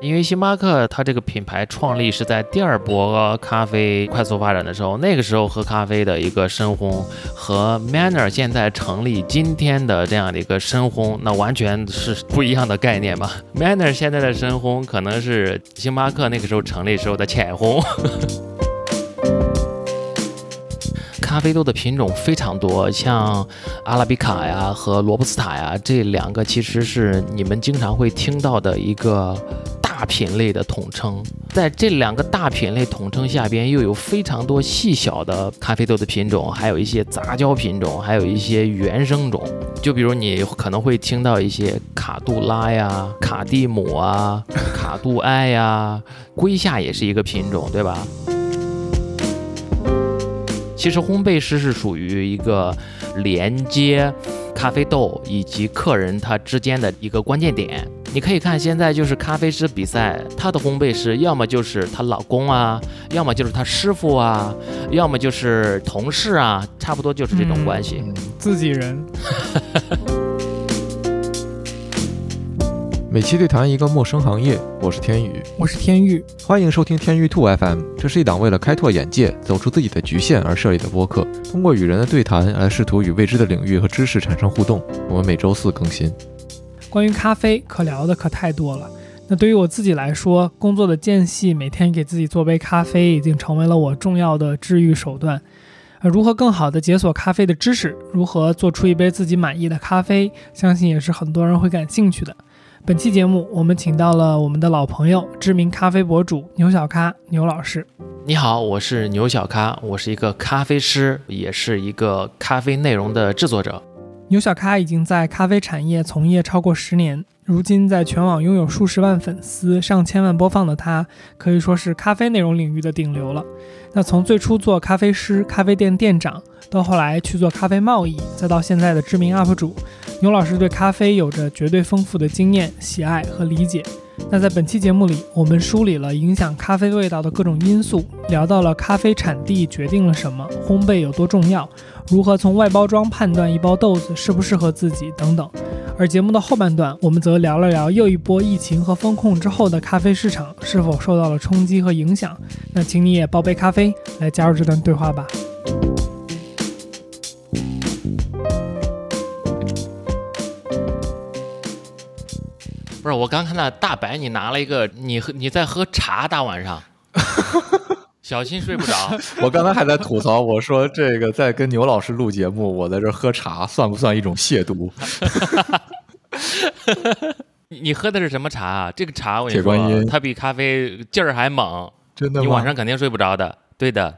因为星巴克它这个品牌创立是在第二波咖啡快速发展的时候，那个时候喝咖啡的一个深烘和 Manner 现在成立今天的这样的一个深烘，那完全是不一样的概念嘛。Manner 现在的深烘可能是星巴克那个时候成立时候的浅烘。咖啡豆的品种非常多，像阿拉比卡呀和罗布斯塔呀这两个其实是你们经常会听到的一个。大品类的统称，在这两个大品类统称下边，又有非常多细小的咖啡豆的品种，还有一些杂交品种，还有一些原生种。就比如你可能会听到一些卡杜拉呀、卡蒂姆啊、卡杜埃呀，龟夏也是一个品种，对吧？其实烘焙师是属于一个连接咖啡豆以及客人他之间的一个关键点。你可以看现在就是咖啡师比赛，他的烘焙师要么就是她老公啊，要么就是她师傅啊，要么就是同事啊，差不多就是这种关系。自己人。每期对谈一个陌生行业，我是天宇，我是天宇，欢迎收听天宇兔 FM。这是一档为了开拓眼界、走出自己的局限而设立的播客，通过与人的对谈来试图与未知的领域和知识产生互动。我们每周四更新。关于咖啡，可聊的可太多了。那对于我自己来说，工作的间隙，每天给自己做杯咖啡，已经成为了我重要的治愈手段。呃，如何更好的解锁咖啡的知识，如何做出一杯自己满意的咖啡，相信也是很多人会感兴趣的。本期节目，我们请到了我们的老朋友，知名咖啡博主牛小咖牛老师。你好，我是牛小咖，我是一个咖啡师，也是一个咖啡内容的制作者。牛小咖已经在咖啡产业从业超过十年，如今在全网拥有数十万粉丝、上千万播放的他，可以说是咖啡内容领域的顶流了。那从最初做咖啡师、咖啡店店长，到后来去做咖啡贸易，再到现在的知名 UP 主，牛老师对咖啡有着绝对丰富的经验、喜爱和理解。那在本期节目里，我们梳理了影响咖啡味道的各种因素，聊到了咖啡产地决定了什么，烘焙有多重要，如何从外包装判断一包豆子适不适合自己等等。而节目的后半段，我们则聊了聊又一波疫情和风控之后的咖啡市场是否受到了冲击和影响。那请你也煲杯咖啡来加入这段对话吧。不是，我刚看到大白，你拿了一个，你喝你在喝茶，大晚上，小心睡不着。我刚才还在吐槽，我说这个在跟牛老师录节目，我在这喝茶，算不算一种亵渎？你喝的是什么茶啊？这个茶我铁观音，它比咖啡劲儿还猛，真的吗？你晚上肯定睡不着的。对的，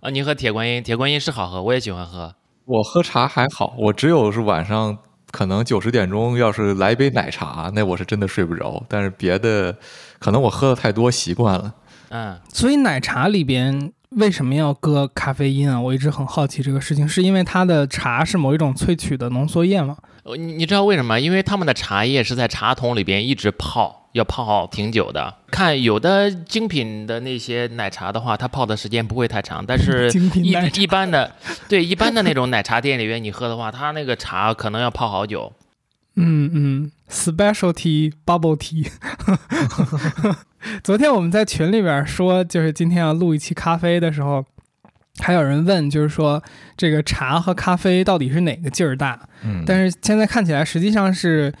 啊，你喝铁观音，铁观音是好喝，我也喜欢喝。我喝茶还好，我只有是晚上。可能九十点钟要是来一杯奶茶，那我是真的睡不着。但是别的，可能我喝的太多习惯了。嗯，所以奶茶里边为什么要搁咖啡因啊？我一直很好奇这个事情，是因为它的茶是某一种萃取的浓缩液吗？你你知道为什么？因为他们的茶叶是在茶桶里边一直泡。要泡好挺久的，看有的精品的那些奶茶的话，它泡的时间不会太长，但是 一一般的，对一般的那种奶茶店里面你喝的话，它那个茶可能要泡好久。嗯嗯，specialty bubble tea。昨天我们在群里边说，就是今天要录一期咖啡的时候，还有人问，就是说这个茶和咖啡到底是哪个劲儿大？嗯，但是现在看起来实际上是。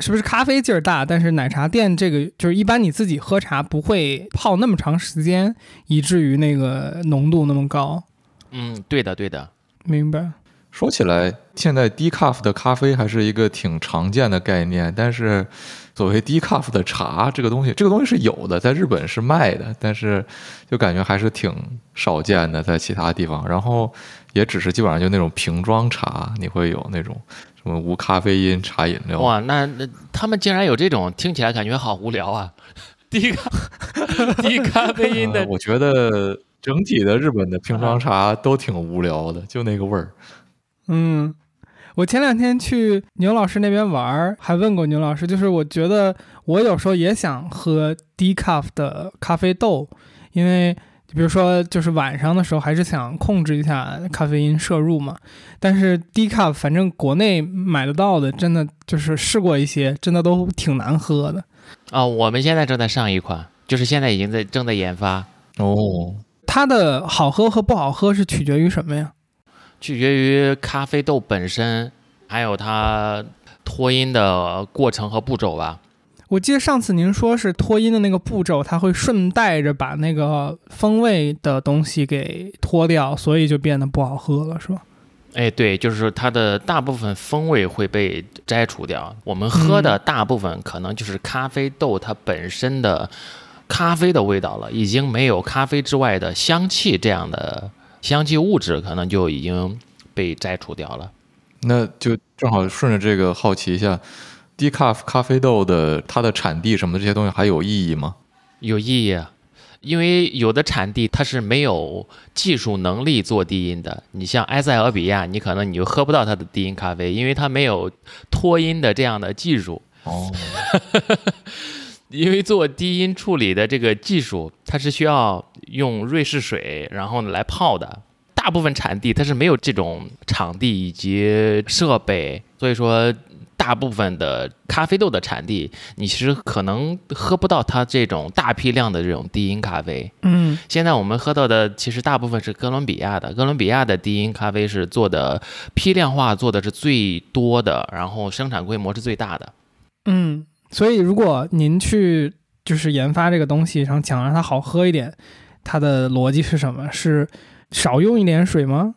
是不是咖啡劲儿大？但是奶茶店这个就是一般你自己喝茶不会泡那么长时间，以至于那个浓度那么高。嗯，对的，对的，明白。说起来，现在低 cup 的咖啡还是一个挺常见的概念，但是所谓低 cup 的茶这个东西，这个东西是有的，在日本是卖的，但是就感觉还是挺少见的，在其他地方。然后也只是基本上就那种瓶装茶，你会有那种。什么无咖啡因茶饮料？哇，那那他们竟然有这种，听起来感觉好无聊啊！低咖低咖啡因的，我觉得整体的日本的瓶装茶都挺无聊的，就那个味儿。嗯，我前两天去牛老师那边玩，还问过牛老师，就是我觉得我有时候也想喝低咖的咖啡豆，因为。比如说，就是晚上的时候还是想控制一下咖啡因摄入嘛。但是低卡，反正国内买得到的，真的就是试过一些，真的都挺难喝的。啊，我们现在正在上一款，就是现在已经在正在研发。哦，它的好喝和不好喝是取决于什么呀？取决于咖啡豆本身，还有它脱音的过程和步骤吧。我记得上次您说是脱音的那个步骤，它会顺带着把那个风味的东西给脱掉，所以就变得不好喝了，是吧？哎，对，就是它的大部分风味会被摘除掉。我们喝的大部分可能就是咖啡豆它本身的咖啡的味道了，已经没有咖啡之外的香气这样的香气物质，可能就已经被摘除掉了。那就正好顺着这个好奇一下。低咖啡豆的它的产地什么的这些东西还有意义吗？有意义，因为有的产地它是没有技术能力做低音的。你像埃塞俄比亚，你可能你就喝不到它的低音咖啡，因为它没有脱音的这样的技术。哦，因为做低音处理的这个技术，它是需要用瑞士水，然后来泡的。大部分产地它是没有这种场地以及设备，所以说。大部分的咖啡豆的产地，你其实可能喝不到它这种大批量的这种低音咖啡。嗯，现在我们喝到的其实大部分是哥伦比亚的，哥伦比亚的低音咖啡是做的批量化，做的是最多的，然后生产规模是最大的。嗯，所以如果您去就是研发这个东西，然后想让它好喝一点，它的逻辑是什么？是少用一点水吗？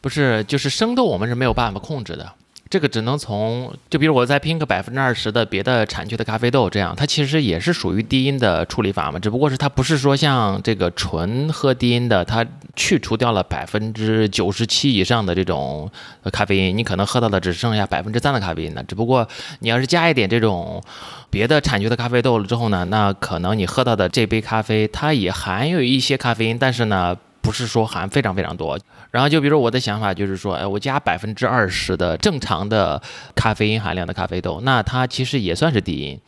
不是，就是生豆我们是没有办法控制的。这个只能从，就比如我再拼个百分之二十的别的产区的咖啡豆，这样它其实也是属于低音的处理法嘛，只不过是它不是说像这个纯喝低音的，它去除掉了百分之九十七以上的这种咖啡因，你可能喝到的只剩下百分之三的咖啡因了。只不过你要是加一点这种别的产区的咖啡豆了之后呢，那可能你喝到的这杯咖啡它也含有一些咖啡因，但是呢。不是说含非常非常多，然后就比如我的想法就是说，哎，我加百分之二十的正常的咖啡因含量的咖啡豆，那它其实也算是低因。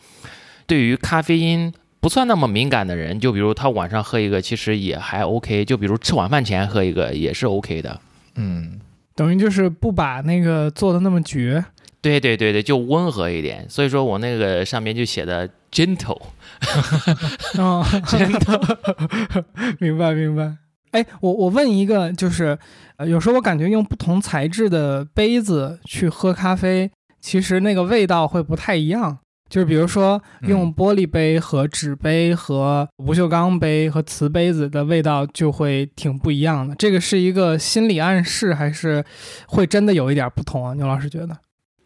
对于咖啡因不算那么敏感的人，就比如他晚上喝一个，其实也还 OK。就比如吃晚饭前喝一个也是 OK 的。嗯，等于就是不把那个做的那么绝。对对对对，就温和一点。所以说我那个上面就写的 gentle。哦，gentle，明白 明白。哎，我我问一个，就是，呃，有时候我感觉用不同材质的杯子去喝咖啡，其实那个味道会不太一样。就是比如说用玻璃杯和纸杯和不锈钢杯和瓷杯子的味道就会挺不一样的。这个是一个心理暗示，还是会真的有一点不同啊？牛老师觉得？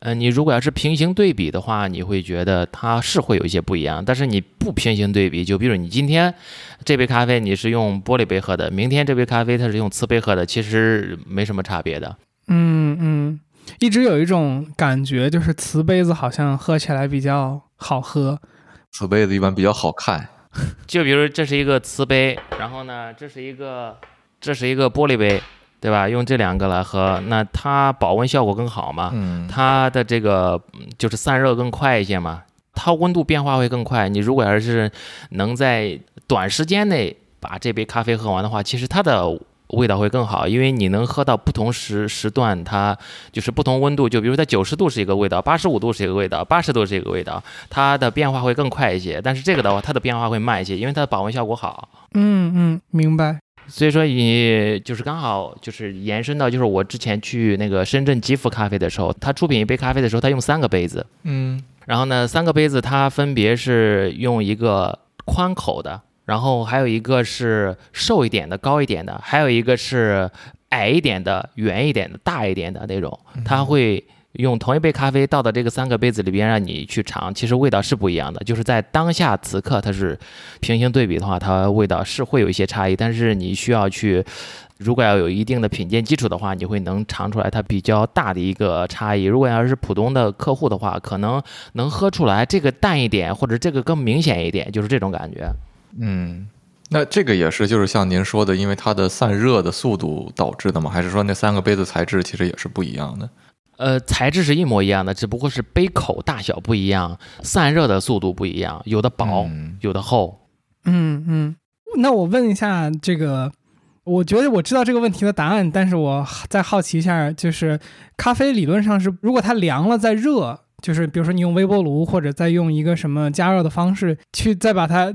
嗯，你如果要是平行对比的话，你会觉得它是会有一些不一样。但是你不平行对比，就比如你今天这杯咖啡你是用玻璃杯喝的，明天这杯咖啡它是用瓷杯喝的，其实没什么差别的。嗯嗯，一直有一种感觉，就是瓷杯子好像喝起来比较好喝，瓷杯子一般比较好看。就比如这是一个瓷杯，然后呢，这是一个这是一个玻璃杯。对吧？用这两个来喝，那它保温效果更好嘛？嗯，它的这个就是散热更快一些嘛，它温度变化会更快。你如果要是能在短时间内把这杯咖啡喝完的话，其实它的味道会更好，因为你能喝到不同时时段，它就是不同温度。就比如在九十度是一个味道，八十五度是一个味道，八十度是一个味道，它的变化会更快一些。但是这个的话，它的变化会慢一些，因为它的保温效果好。嗯嗯，明白。所以说你就是刚好就是延伸到，就是我之前去那个深圳吉福咖啡的时候，他出品一杯咖啡的时候，他用三个杯子，嗯，然后呢，三个杯子它分别是用一个宽口的，然后还有一个是瘦一点的、高一点的，还有一个是矮一点的、圆一点的、大一点的那种，它会。用同一杯咖啡倒到这个三个杯子里边，让你去尝，其实味道是不一样的。就是在当下此刻，它是平行对比的话，它味道是会有一些差异。但是你需要去，如果要有一定的品鉴基础的话，你会能尝出来它比较大的一个差异。如果要是普通的客户的话，可能能喝出来这个淡一点，或者这个更明显一点，就是这种感觉。嗯，那这个也是就是像您说的，因为它的散热的速度导致的吗？还是说那三个杯子材质其实也是不一样的？呃，材质是一模一样的，只不过是杯口大小不一样，散热的速度不一样，有的薄，有的厚。嗯嗯，那我问一下这个，我觉得我知道这个问题的答案，但是我再好奇一下，就是咖啡理论上是，如果它凉了再热，就是比如说你用微波炉或者再用一个什么加热的方式去再把它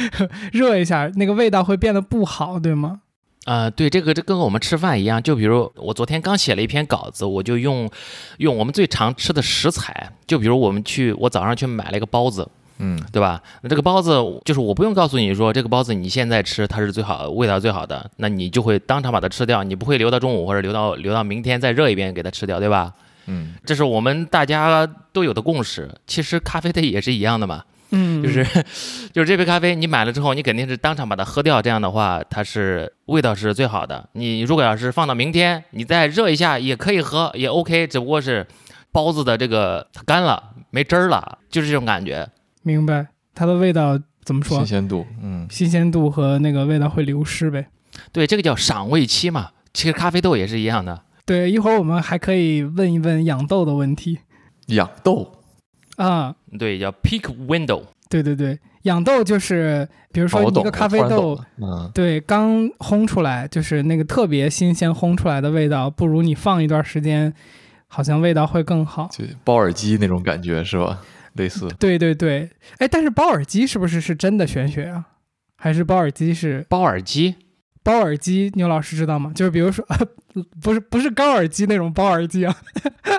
热一下，那个味道会变得不好，对吗？啊，对，这个这跟我们吃饭一样，就比如我昨天刚写了一篇稿子，我就用用我们最常吃的食材，就比如我们去，我早上去买了一个包子，嗯，对吧？那这个包子就是我不用告诉你说这个包子你现在吃它是最好味道最好的，那你就会当场把它吃掉，你不会留到中午或者留到留到明天再热一遍给它吃掉，对吧？嗯，这是我们大家都有的共识。其实咖啡它也是一样的嘛。嗯，就是，就是这杯咖啡你买了之后，你肯定是当场把它喝掉，这样的话它是味道是最好的。你如果要是放到明天，你再热一下也可以喝，也 OK，只不过是包子的这个它干了没汁儿了，就是这种感觉。明白，它的味道怎么说？新鲜度，嗯，新鲜度和那个味道会流失呗。对，这个叫赏味期嘛。其实咖啡豆也是一样的。对，一会儿我们还可以问一问养豆的问题养豆。啊。对，叫 peak window。对对对，养豆就是，比如说一个咖啡豆嗯，对，刚烘出来就是那个特别新鲜烘出来的味道，不如你放一段时间，好像味道会更好。就包耳机那种感觉是吧？类似，对对对，哎，但是包耳机是不是是真的玄学啊？还是包耳机是包耳机，包耳机？牛老师知道吗？就是比如说，不是不是高耳机那种包耳机啊，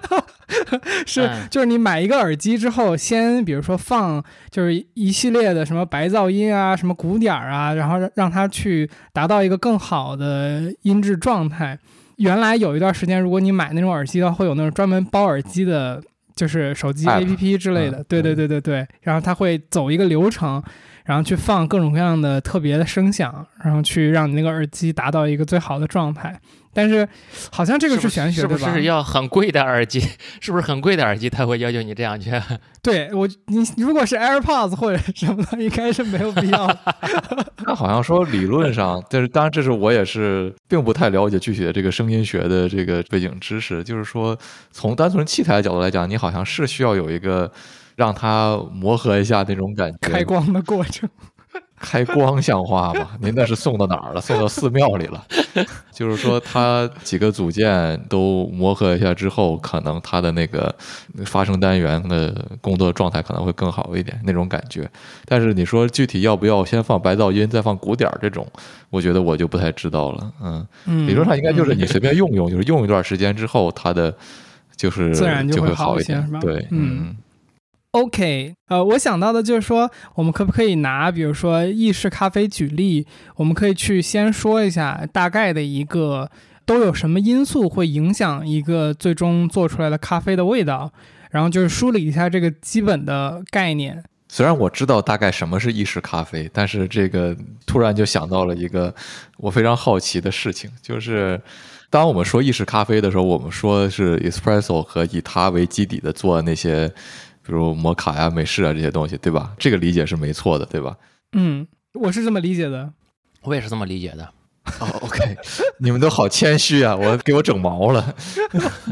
是嗯就是你买一个耳机之后，先比如说放就是一系列的什么白噪音啊、什么鼓点儿啊，然后让让它去达到一个更好的音质状态。原来有一段时间，如果你买那种耳机的话，会有那种专门包耳机的，就是手机 App 之类的。嗯对对对对对，然后它会走一个流程，然后去放各种各样的特别的声响，然后去让你那个耳机达到一个最好的状态。但是好像这个是玄学，是不对吧？是要很贵的耳机？是不是很贵的耳机才会要求你这样去？对我，你如果是 AirPods 或者什么的，应该是没有必要的。他好像说理论上，但是当然这是我也是并不太了解具体的这个声音学的这个背景知识，就是说从单纯器材的角度来讲，你好像是需要有一个让它磨合一下那种感觉，开光的过程，开光像话吗？您那是送到哪儿了？送到寺庙里了？就是说，它几个组件都磨合一下之后，可能它的那个发声单元的工作状态可能会更好一点，那种感觉。但是你说具体要不要先放白噪音，再放鼓点儿这种，我觉得我就不太知道了。嗯，嗯，理论上应该就是你随便用用，就是用一段时间之后，它的就是自然就就会好一点是吧。对，嗯嗯 OK，呃，我想到的就是说，我们可不可以拿比如说意式咖啡举例？我们可以去先说一下大概的一个都有什么因素会影响一个最终做出来的咖啡的味道，然后就是梳理一下这个基本的概念。虽然我知道大概什么是意式咖啡，但是这个突然就想到了一个我非常好奇的事情，就是当我们说意式咖啡的时候，我们说是 espresso 和以它为基底的做那些，比如摩卡呀、美式啊这些东西，对吧？这个理解是没错的，对吧？嗯，我是这么理解的。我也是这么理解的。哦，OK，你们都好谦虚啊，我给我整毛了。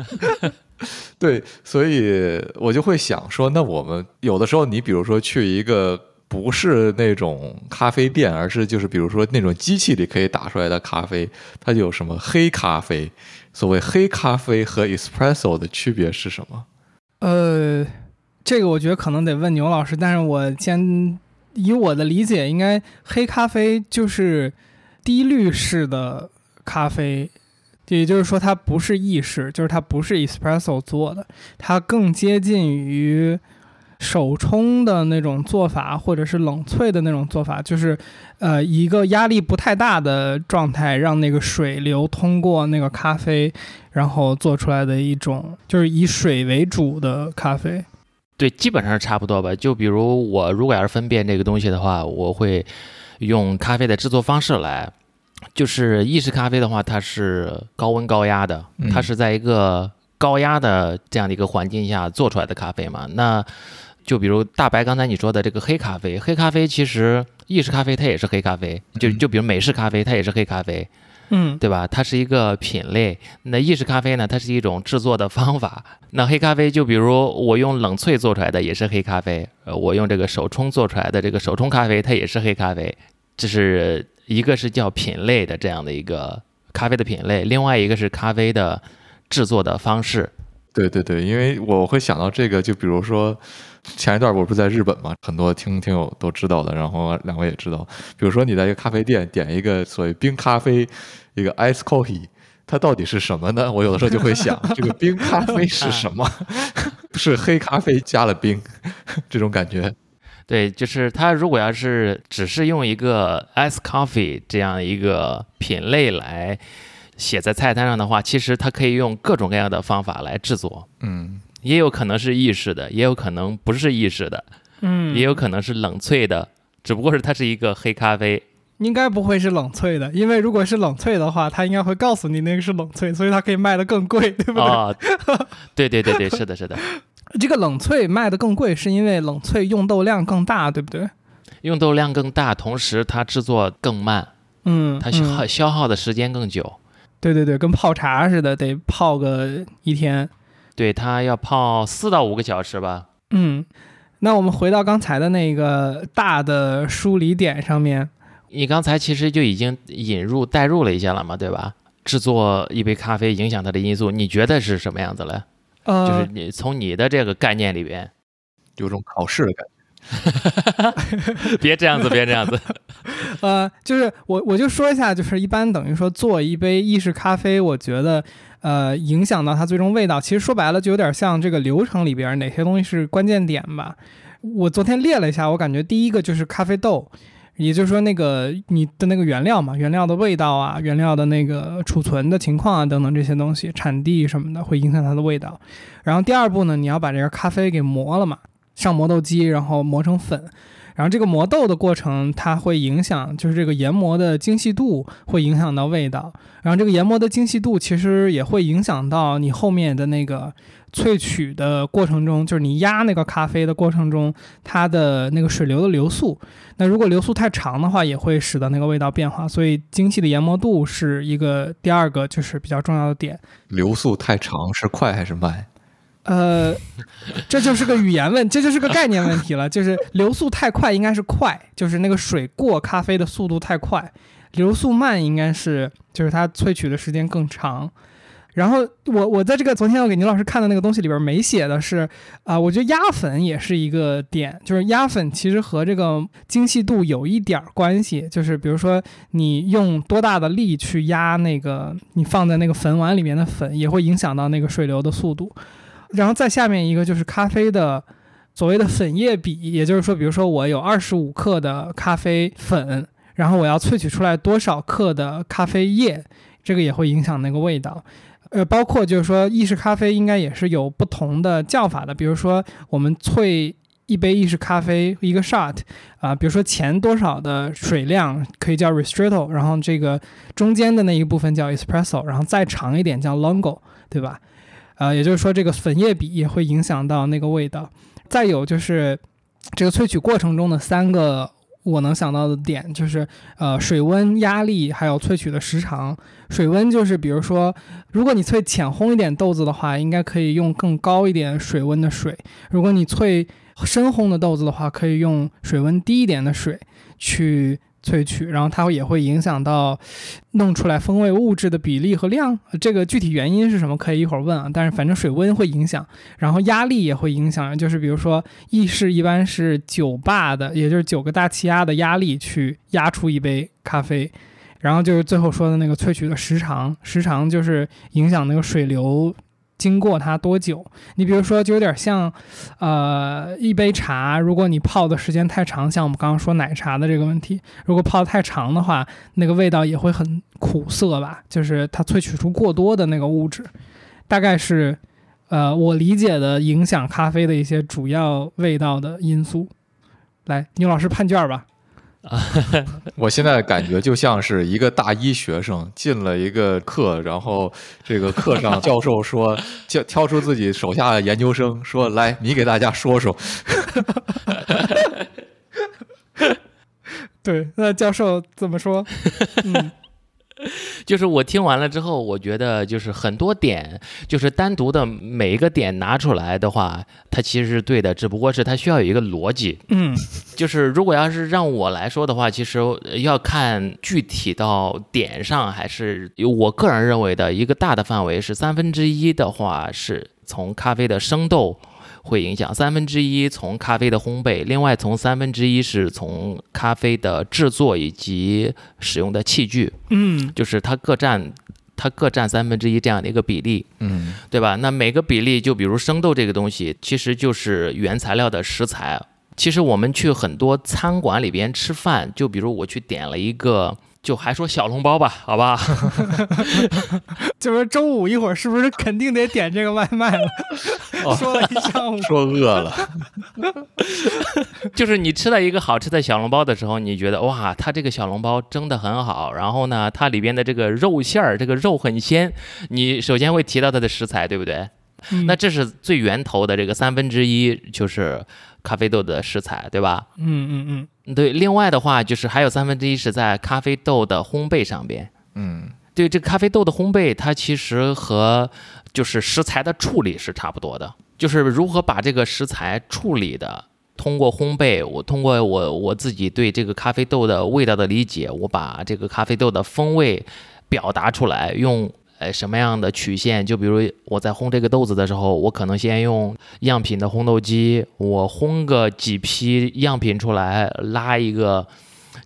对，所以我就会想说，那我们有的时候，你比如说去一个不是那种咖啡店，而是就是比如说那种机器里可以打出来的咖啡，它就有什么黑咖啡？所谓黑咖啡和 espresso 的区别是什么？呃，这个我觉得可能得问牛老师，但是我先以我的理解，应该黑咖啡就是低滤式的咖啡，也就是说它不是意式，就是它不是 espresso 做的，它更接近于手冲的那种做法，或者是冷萃的那种做法，就是呃一个压力不太大的状态，让那个水流通过那个咖啡，然后做出来的一种就是以水为主的咖啡。对，基本上是差不多吧。就比如我如果要是分辨这个东西的话，我会用咖啡的制作方式来。就是意式咖啡的话，它是高温高压的，嗯它是在一个高压的这样的一个环境下做出来的咖啡嘛。那就比如大白刚才你说的这个黑咖啡，黑咖啡其实意式咖啡它也是黑咖啡，就嗯就比如美式咖啡它也是黑咖啡，嗯对吧？它是一个品类。那意式咖啡呢，它是一种制作的方法。那黑咖啡，就比如我用冷萃做出来的也是黑咖啡，呃，我用这个手冲做出来的这个手冲咖啡，它也是黑咖啡。这是一个是叫品类的这样的一个咖啡的品类，另外一个是咖啡的制作的方式。对对对，因为我会想到这个，就比如说前一段我不是在日本嘛，很多听听友都知道的，然后两位也知道，比如说你在一个咖啡店点一个所谓冰咖啡，一个 ice coffee，它到底是什么呢？我有的时候就会想，这个冰咖啡是什么？是黑咖啡加了冰，这种感觉。对，就是它如果要是只是用一个 ice coffee 这样一个品类来。写在菜单上的话，其实它可以用各种各样的方法来制作，嗯，也有可能是意式的，也有可能不是意式的，嗯，也有可能是冷萃的，只不过是它是一个黑咖啡，应该不会是冷萃的，因为如果是冷萃的话，它应该会告诉你那个是冷萃，所以它可以卖的更贵，对不对？啊，对对对对，是的，是的，这个冷萃卖的更贵，是因为冷萃用豆量更大，对不对？用豆量更大，同时它制作更慢，嗯，它消耗消耗的时间更久。对对对，跟泡茶似的，得泡个一天。对，它要泡四到五个小时吧。嗯，那我们回到刚才的那个大的梳理点上面，你刚才其实就已经引入代入了一下了嘛，对吧？制作一杯咖啡影响它的因素，你觉得是什么样子嘞？呃，就是你从你的这个概念里边，有种考试的感觉。别这样子，别这样子。呃，就是我我就说一下，就是一般等于说做一杯意式咖啡，我觉得呃影响到它最终味道，其实说白了就有点像这个流程里边哪些东西是关键点吧。我昨天列了一下，我感觉第一个就是咖啡豆，也就是说那个你的那个原料嘛，原料的味道啊，原料的那个储存的情况啊等等这些东西，产地什么的会影响它的味道。然后第二步呢，你要把这个咖啡给磨了嘛。上磨豆机，然后磨成粉，然后这个磨豆的过程，它会影响，就是这个研磨的精细度会影响到味道，然后这个研磨的精细度其实也会影响到你后面的那个萃取的过程中，就是你压那个咖啡的过程中，它的那个水流的流速，那如果流速太长的话，也会使得那个味道变化，所以精细的研磨度是一个第二个就是比较重要的点。流速太长是快还是慢？呃，这就是个语言问，这就是个概念问题了。就是流速太快应该是快，就是那个水过咖啡的速度太快；流速慢应该是就是它萃取的时间更长。然后我我在这个昨天我给牛老师看的那个东西里边没写的是啊，我觉得压粉也是一个点，就是压粉其实和这个精细度有一点关系，就是比如说你用多大的力去压那个你放在那个粉碗里面的粉，也会影响到那个水流的速度。然后再下面一个就是咖啡的所谓的粉液比，也就是说，比如说我有二十五克的咖啡粉，然后我要萃取出来多少克的咖啡液，这个也会影响那个味道。呃，包括就是说意式咖啡应该也是有不同的叫法的，比如说我们萃一杯意式咖啡一个 shot 啊，比如说前多少的水量可以叫 ristretto，然后这个中间的那一部分叫 espresso，然后再长一点叫 longo，对吧？呃，也就是说，这个粉液比也会影响到那个味道。再有就是，这个萃取过程中的三个我能想到的点，就是呃，水温、压力，还有萃取的时长。水温就是，比如说，如果你萃浅烘一点豆子的话，应该可以用更高一点水温的水；如果你萃深烘的豆子的话，可以用水温低一点的水去。萃取，然后它也会影响到弄出来风味物质的比例和量。这个具体原因是什么，可以一会儿问啊。但是反正水温会影响，然后压力也会影响。就是比如说意式一般是九巴的，也就是九个大气压的压力去压出一杯咖啡。然后就是最后说的那个萃取的时长，时长就是影响那个水流。经过它多久？你比如说，就有点像，呃，一杯茶，如果你泡的时间太长，像我们刚刚说奶茶的这个问题，如果泡太长的话，那个味道也会很苦涩吧？就是它萃取出过多的那个物质，大概是，呃，我理解的影响咖啡的一些主要味道的因素。来，牛老师判卷吧。我现在感觉就像是一个大一学生进了一个课，然后这个课上教授说，挑挑出自己手下的研究生，说来你给大家说说。对，那教授怎么说？嗯，就是我听完了之后，我觉得就是很多点，就是单独的每一个点拿出来的话，它其实是对的，只不过是它需要有一个逻辑。嗯 就是如果要是让我来说的话，其实要看具体到点上，还是我个人认为的一个大的范围是三分之一的话，是从咖啡的生豆。会影响三分之一从咖啡的烘焙，另外从三分之一是从咖啡的制作以及使用的器具，嗯就是它各占它各占三分之一这样的一个比例，嗯对吧？那每个比例，就比如生豆这个东西，其实就是原材料的食材。其实我们去很多餐馆里边吃饭，就比如我去点了一个，就还说小笼包吧，好吧？就是周五一会儿是不是肯定得点这个外卖了？说了一上午，说饿了，就是你吃到一个好吃的小笼包的时候，你觉得哇，它这个小笼包蒸的很好，然后呢，它里边的这个肉馅儿，这个肉很鲜，你首先会提到它的食材，对不对？嗯那这是最源头的这个三分之一，就是咖啡豆的食材，对吧？嗯嗯嗯对，另外的话就是还有三分之一是在咖啡豆的烘焙上边。嗯对，这个咖啡豆的烘焙，它其实和就是食材的处理是差不多的，就是如何把这个食材处理的，通过烘焙，我通过我我自己对这个咖啡豆的味道的理解，我把这个咖啡豆的风味表达出来，用呃什么样的曲线？就比如我在烘这个豆子的时候，我可能先用样品的烘豆机，我烘个几批样品出来，拉一个。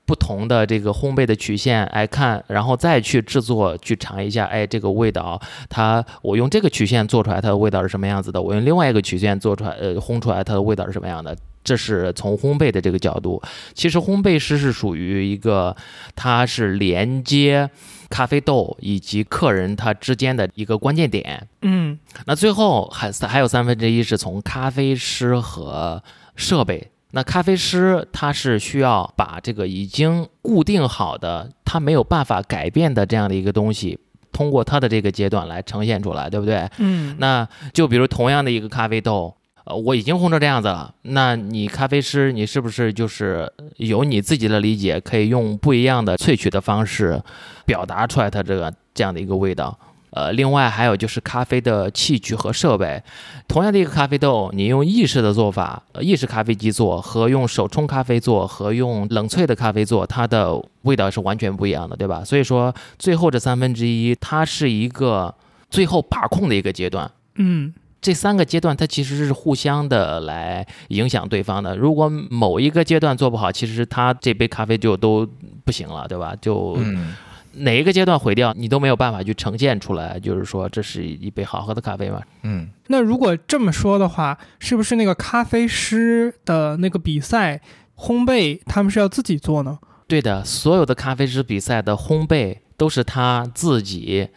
不同的这个烘焙的曲线来看，然后再去制作，去尝一下，哎，这个味道，它我用这个曲线做出来，它的味道是什么样子的？我用另外一个曲线做出来，呃，烘出来它的味道是什么样的？这是从烘焙的这个角度。其实烘焙师是属于一个，它是连接咖啡豆以及客人他之间的一个关键点。嗯那最后还还有三分之一是从咖啡师和设备。那咖啡师他是需要把这个已经固定好的，他没有办法改变的这样的一个东西，通过他的这个阶段来呈现出来，对不对？嗯，那就比如同样的一个咖啡豆，呃，我已经烘成这样子了，那你咖啡师你是不是就是有你自己的理解，可以用不一样的萃取的方式表达出来它这个这样的一个味道？呃，另外还有就是咖啡的器具和设备，同样的一个咖啡豆，你用意式的做法，意式咖啡机做和用手冲咖啡做和用冷萃的咖啡做，它的味道是完全不一样的，对吧？所以说，最后这三分之一，它是一个最后把控的一个阶段。嗯这三个阶段它其实是互相的来影响对方的。如果某一个阶段做不好，其实它这杯咖啡就都不行了，对吧？就嗯哪一个阶段毁掉，你都没有办法去呈现出来，就是说这是一杯好喝的咖啡嘛。嗯那如果这么说的话，是不是那个咖啡师的那个比赛烘焙，他们是要自己做呢？对的，所有的咖啡师比赛的烘焙都是他自己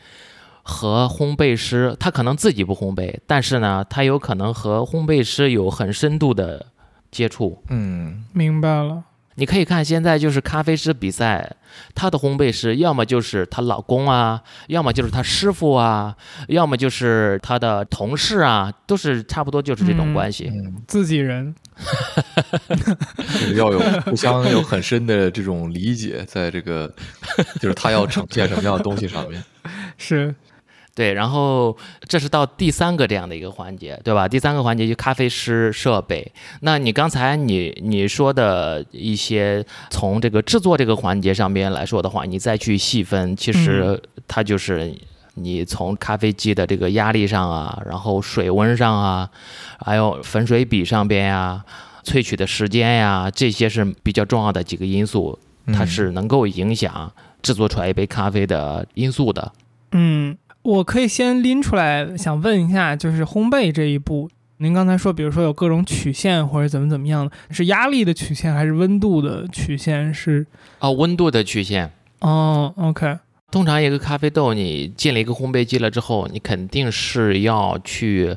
和烘焙师，他可能自己不烘焙，但是呢，他有可能和烘焙师有很深度的接触。嗯明白了。你可以看现在就是咖啡师比赛，他的烘焙师要么就是她老公啊，要么就是她师傅啊，要么就是她的同事啊，都是差不多就是这种嗯关系。嗯，自己人，这 个要有互相有很深的这种理解，在这个就是他要呈现什么样的东西上面。是对，然后这是到第三个这样的一个环节，对吧？第三个环节就咖啡师设备。那你刚才你你说的一些从这个制作这个环节上面来说的话，你再去细分，其实它就是你从咖啡机的这个压力上啊，然后水温上啊，还有粉水比上边呀、萃取的时间呀，这些是比较重要的几个因素，它嗯是能够影响制作出来一杯咖啡的因素的。嗯，我可以先拎出来，想问一下，就是烘焙这一步，您刚才说，比如说有各种曲线或者怎么怎么样的，是压力的曲线还是温度的曲线？是哦，温度的曲线。哦，OK，通常一个咖啡豆，你进了一个烘焙机了之后，你肯定是要去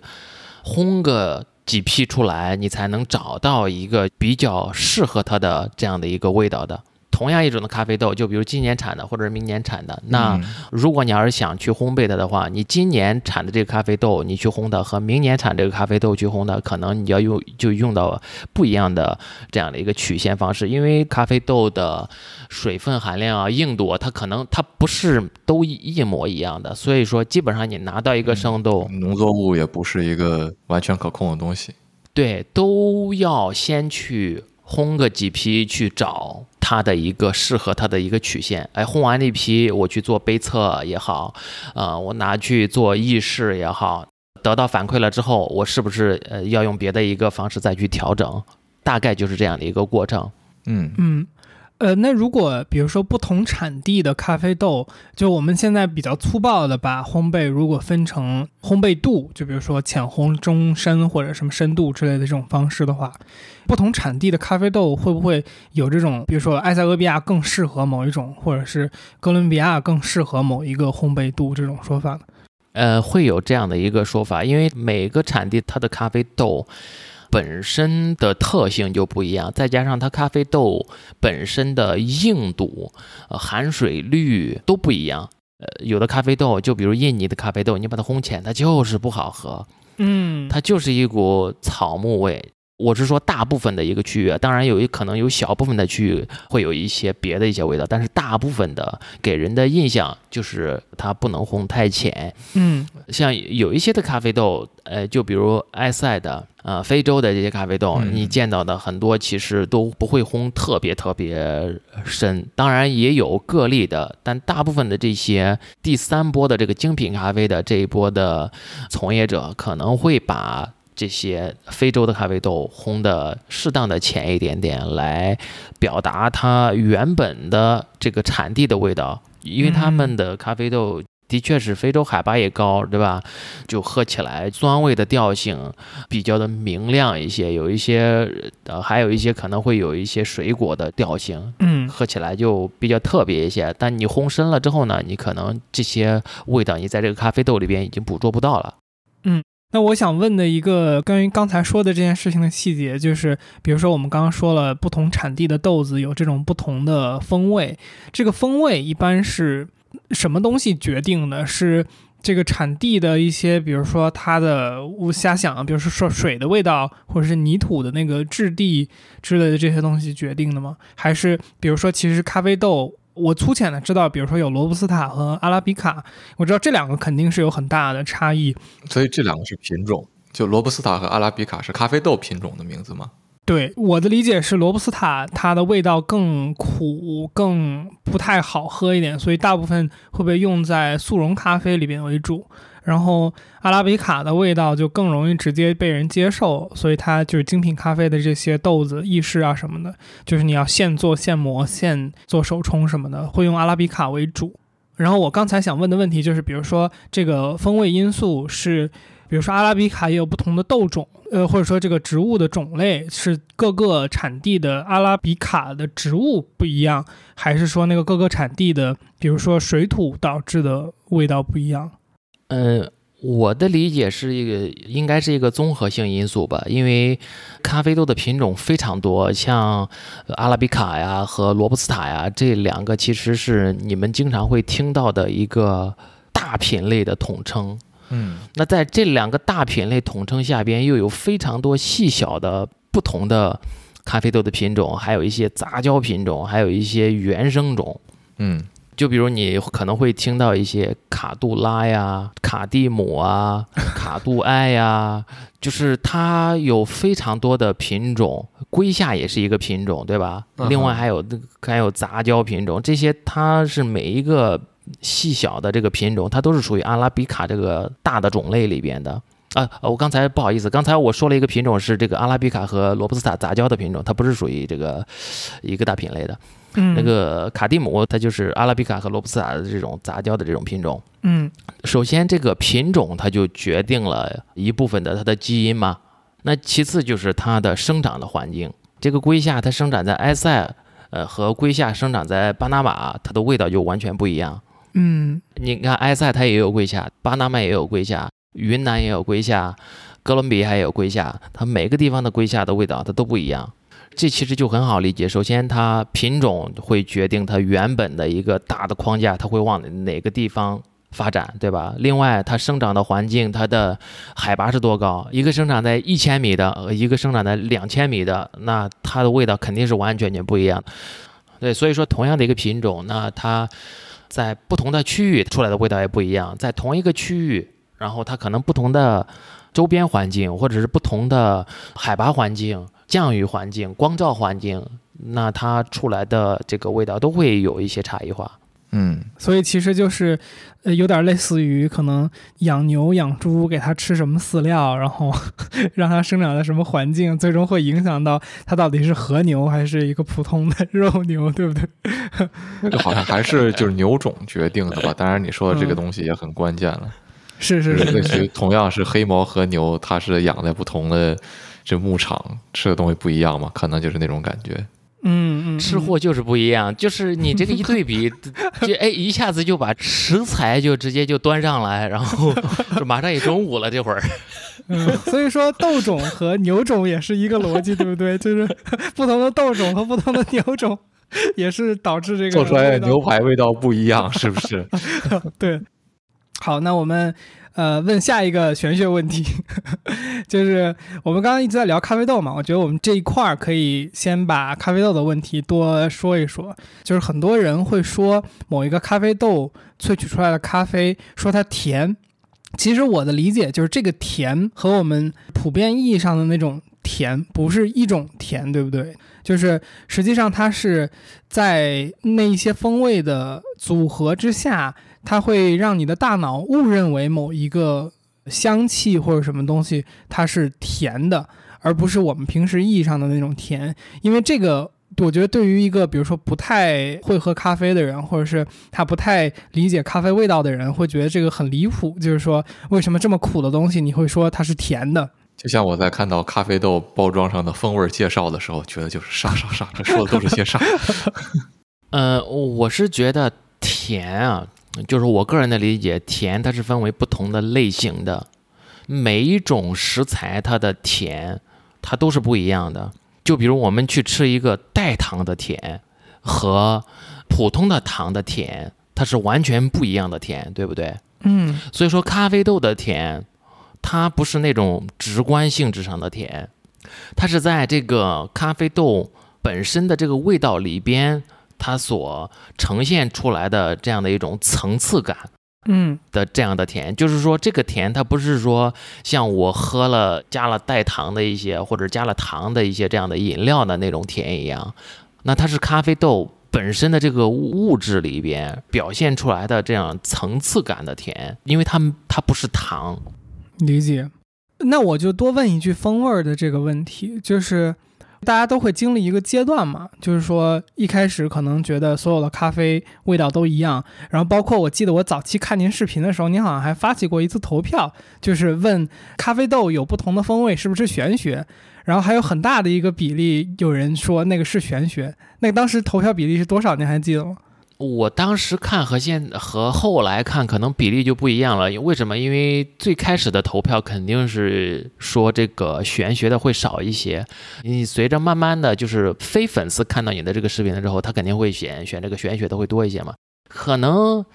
烘个几批出来，你才能找到一个比较适合它的这样的一个味道的。同样一种的咖啡豆，就比如今年产的或者是明年产的，那嗯如果你要是想去烘焙它的话，你今年产的这个咖啡豆你去烘它，和明年产这个咖啡豆去烘它，可能你要用就用到不一样的这样的一个曲线方式，因为咖啡豆的水分含量啊、硬度啊，它可能它不是都一一模一样的，所以说基本上你拿到一个生豆，农作物也不是一个完全可控的东西。对，都要先去烘个几批，去找它的一个适合它的一个曲线。哎，轰完那批，我去做杯测也好，呃，我拿去做意式也好，得到反馈了之后，我是不是呃要用别的一个方式再去调整？大概就是这样的一个过程。嗯嗯，呃，那如果比如说不同产地的咖啡豆，就我们现在比较粗暴的把烘焙如果分成烘焙度，就比如说浅烘、中深或者什么深度之类的这种方式的话，不同产地的咖啡豆会不会有这种，比如说埃塞俄比亚更适合某一种，或者是哥伦比亚更适合某一个烘焙度这种说法呢？呃，会有这样的一个说法，因为每个产地它的咖啡豆本身的特性就不一样，再加上它咖啡豆本身的硬度、呃含水率都不一样。呃，有的咖啡豆，就比如印尼的咖啡豆，你把它烘浅，它就是不好喝，嗯，它就是一股草木味。我是说大部分的一个区域，当然有一可能有小部分的区域会有一些别的一些味道，但是大部分的给人的印象就是它不能烘太浅，嗯。像有一些的咖啡豆，呃，就比如埃塞的，呃，非洲的这些咖啡豆，嗯你。见到的很多其实都不会烘特别特别深，当然也有个例的，但大部分的这些第三波的这个精品咖啡的这一波的从业者，可能会把这些非洲的咖啡豆烘的适当的浅一点点，来表达它原本的这个产地的味道，因为他们的咖啡豆的确是非洲海拔也高，对吧？就喝起来酸味的调性比较的明亮一些，有一些呃，还有一些可能会有一些水果的调性，嗯喝起来就比较特别一些。但你烘深了之后呢，你可能这些味道你在这个咖啡豆里边已经捕捉不到了。那我想问的一个关于刚才说的这件事情的细节，就是比如说我们刚刚说了，不同产地的豆子有这种不同的风味，这个风味一般是什么东西决定的？是这个产地的一些，比如说它的我瞎想，比如说说水的味道，或者是泥土的那个质地之类的这些东西决定的吗？还是比如说其实咖啡豆？我粗浅的知道，比如说有罗布斯塔和阿拉比卡，我知道这两个肯定是有很大的差异。所以这两个是品种，就罗布斯塔和阿拉比卡是咖啡豆品种的名字吗？对我的理解是，罗布斯塔它的味道更苦，更不太好喝一点，所以大部分会被用在速溶咖啡里边为主。然后阿拉比卡的味道就更容易直接被人接受，所以它就是精品咖啡的这些豆子、意式啊什么的，就是你要现做现磨、现做手冲什么的，会用阿拉比卡为主。然后我刚才想问的问题就是，比如说这个风味因素是，比如说阿拉比卡也有不同的豆种，呃，或者说这个植物的种类是各个产地的阿拉比卡的植物不一样，还是说那个各个产地的，比如说水土导致的味道不一样？嗯，我的理解是一个，应该是一个综合性因素吧，因为咖啡豆的品种非常多，像呃阿拉比卡呀和罗布斯塔呀这两个其实是你们经常会听到的一个大品类的统称。嗯那在这两个大品类统称下边，又有非常多细小的不同的咖啡豆的品种，还有一些杂交品种，还有一些原生种。嗯就比如你可能会听到一些卡杜拉呀、卡蒂姆啊、卡杜埃呀，就是它有非常多的品种，龟下也是一个品种，对吧嗯？另外还有那个还有杂交品种，这些它是每一个细小的这个品种，它都是属于阿拉比卡这个大的种类里边的。啊，我刚才不好意思，刚才我说了一个品种是这个阿拉比卡和罗布斯塔杂交的品种，它不是属于这个一个大品类的。嗯，那个卡蒂姆，它就是阿拉比卡和罗布斯塔的这种杂交的这种品种。嗯首先，这个品种它就决定了一部分的它的基因嘛。那其次就是它的生长的环境。这个龟夏它生长在埃塞，呃，和龟夏生长在巴拿马，它的味道就完全不一样。嗯你看埃塞它也有龟夏，巴拿马也有龟夏，云南也有龟夏，哥伦比亚也有龟夏，它每个地方的龟夏的味道它都不一样。这其实就很好理解。首先，它品种会决定它原本的一个大的框架，它会往哪个地方发展，对吧？另外，它生长的环境，它的海拔是多高？一个生长在一千米的，一个生长在两千米的，那它的味道肯定是完全全不一样。对，所以说同样的一个品种，那它在不同的区域出来的味道也不一样。在同一个区域，然后它可能不同的。周边环境，或者是不同的海拔环境、降雨环境、光照环境，那它出来的这个味道都会有一些差异化。嗯，所以其实就是，呃，有点类似于可能养牛、养猪，给它吃什么饲料，然后 让它生长在什么环境，最终会影响到它到底是和牛还是一个普通的肉牛，对不对？那个好像还是就是牛种决定的吧。当然，你说的这个东西也很关键了。是是是，类似于同样是黑毛和牛，它是养在不同的这牧场，吃的东西不一样嘛，可能就是那种感觉。嗯嗯，吃货就是不一样，就是你这个一对比，就哎一下子就把食材就直接就端上来，然后就马上也中午了这会儿。嗯，所以说豆种和牛种也是一个逻辑，对不对？就是不同的豆种和不同的牛种，也是导致这个做出来的牛排味道不一样，是不是？对。好，那我们呃问下一个玄学问题，就是我们刚刚一直在聊咖啡豆嘛，我觉得我们这一块儿可以先把咖啡豆的问题多说一说。就是很多人会说某一个咖啡豆萃取出来的咖啡说它甜，其实我的理解就是这个甜和我们普遍意义上的那种甜不是一种甜，对不对？就是实际上它是在那一些风味的组合之下。它会让你的大脑误认为某一个香气或者什么东西它是甜的，而不是我们平时意义上的那种甜。因为这个，我觉得对于一个比如说不太会喝咖啡的人，或者是他不太理解咖啡味道的人，会觉得这个很离谱。就是说，为什么这么苦的东西你会说它是甜的？就像我在看到咖啡豆包装上的风味介绍的时候，觉得就是啥啥啥，这说的都是些啥？呃，我是觉得甜啊。就是我个人的理解，甜它是分为不同的类型的，每一种食材它的甜，它都是不一样的。就比如我们去吃一个代糖的甜和普通的糖的甜，它是完全不一样的甜，对不对？嗯。所以说咖啡豆的甜，它不是那种直观性质上的甜，它是在这个咖啡豆本身的这个味道里边。它所呈现出来的这样的一种层次感，嗯的这样的甜，就是说这个甜它不是说像我喝了加了代糖的一些或者加了糖的一些这样的饮料的那种甜一样，那它是咖啡豆本身的这个物质里边表现出来的这样层次感的甜，因为它它不是糖。理解。那我就多问一句风味的这个问题，就是。大家都会经历一个阶段嘛，就是说一开始可能觉得所有的咖啡味道都一样，然后包括我记得我早期看您视频的时候，您好像还发起过一次投票，就是问咖啡豆有不同的风味是不是玄学，然后还有很大的一个比例有人说那个是玄学，那当时投票比例是多少？您还记得吗？我当时看和现和后来看可能比例就不一样了，为什么？因为最开始的投票肯定是说这个玄学的会少一些，你随着慢慢的就是非粉丝看到你的这个视频了之后，他肯定会选选这个玄学的会多一些嘛。可能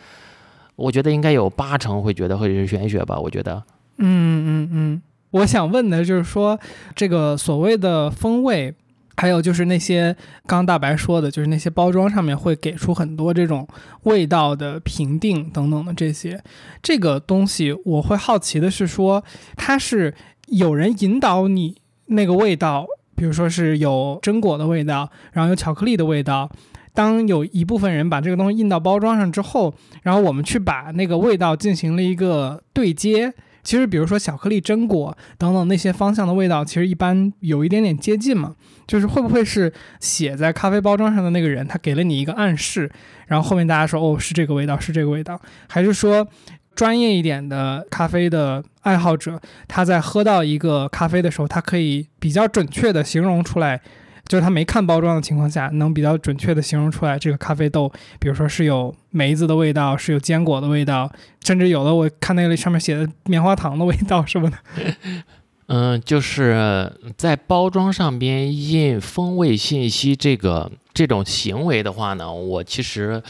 我觉得应该有八成会觉得会是玄学吧，我觉得。嗯嗯嗯，我想问的就是说这个所谓的风味。还有就是那些刚大白说的，就是那些包装上面会给出很多这种味道的评定等等的这些，这个东西我会好奇的是说，它是有人引导你那个味道，比如说是有榛果的味道，然后有巧克力的味道，当有一部分人把这个东西印到包装上之后，然后我们去把那个味道进行了一个对接。其实，比如说巧克力、榛果等等那些方向的味道，其实一般有一点点接近嘛。就是会不会是写在咖啡包装上的那个人，他给了你一个暗示，然后后面大家说哦是这个味道，是这个味道，还是说专业一点的咖啡的爱好者，他在喝到一个咖啡的时候，他可以比较准确的形容出来。就是他没看包装的情况下，能比较准确的形容出来这个咖啡豆，比如说是有梅子的味道，是有坚果的味道，甚至有的我看那个上面写的棉花糖的味道什么的。嗯，就是在包装上边印风味信息这个这种行为的话呢，我其实，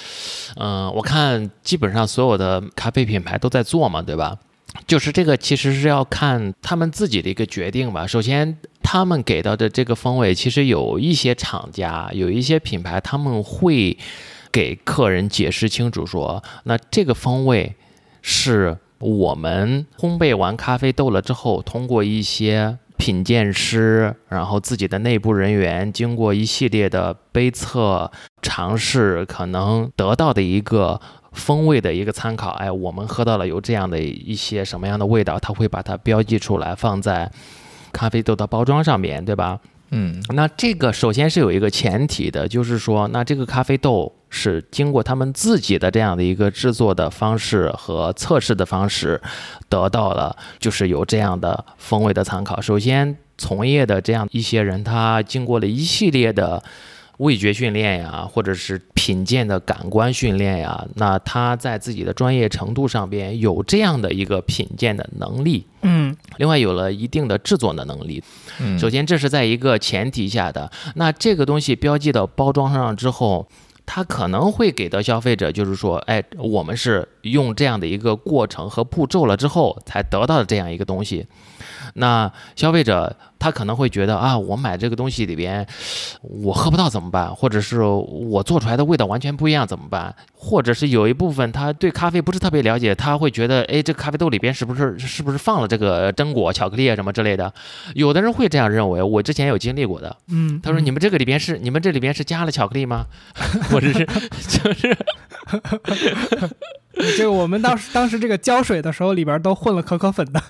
嗯，我看基本上所有的咖啡品牌都在做嘛，对吧？就是这个其实是要看他们自己的一个决定吧。首先，他们给到的这个风味，其实有一些厂家、有一些品牌，他们会给客人解释清楚，说那这个风味是。我们烘焙完咖啡豆了之后，通过一些品鉴师，然后自己的内部人员，经过一系列的杯测尝试，可能得到的一个风味的一个参考。哎，我们喝到了有这样的一些什么样的味道，它会把它标记出来，放在咖啡豆的包装上面对吧？嗯，那这个首先是有一个前提的，就是说，那这个咖啡豆是经过他们自己的这样的一个制作的方式和测试的方式，得到了就是有这样的风味的参考。首先，从业的这样一些人，他经过了一系列的。味觉训练呀，或者是品鉴的感官训练呀，那他在自己的专业程度上边有这样的一个品鉴的能力，嗯，另外有了一定的制作的能力。嗯，首先这是在一个前提下的，那这个东西标记到包装上之后，他可能会给到消费者，就是说，哎，我们是用这样的一个过程和步骤了之后才得到的这样一个东西。那消费者他可能会觉得啊，我买这个东西里边，我喝不到怎么办？或者是我做出来的味道完全不一样怎么办？或者是有一部分他对咖啡不是特别了解，他会觉得，哎，这咖啡豆里边是不是是不是放了这个榛果、巧克力啊什么之类的？有的人会这样认为，我之前有经历过的。嗯，他说你们这个里边是你们这里边是加了巧克力吗？或者是就是。这个我们当时当时这个浇水的时候，里边都混了可可粉的。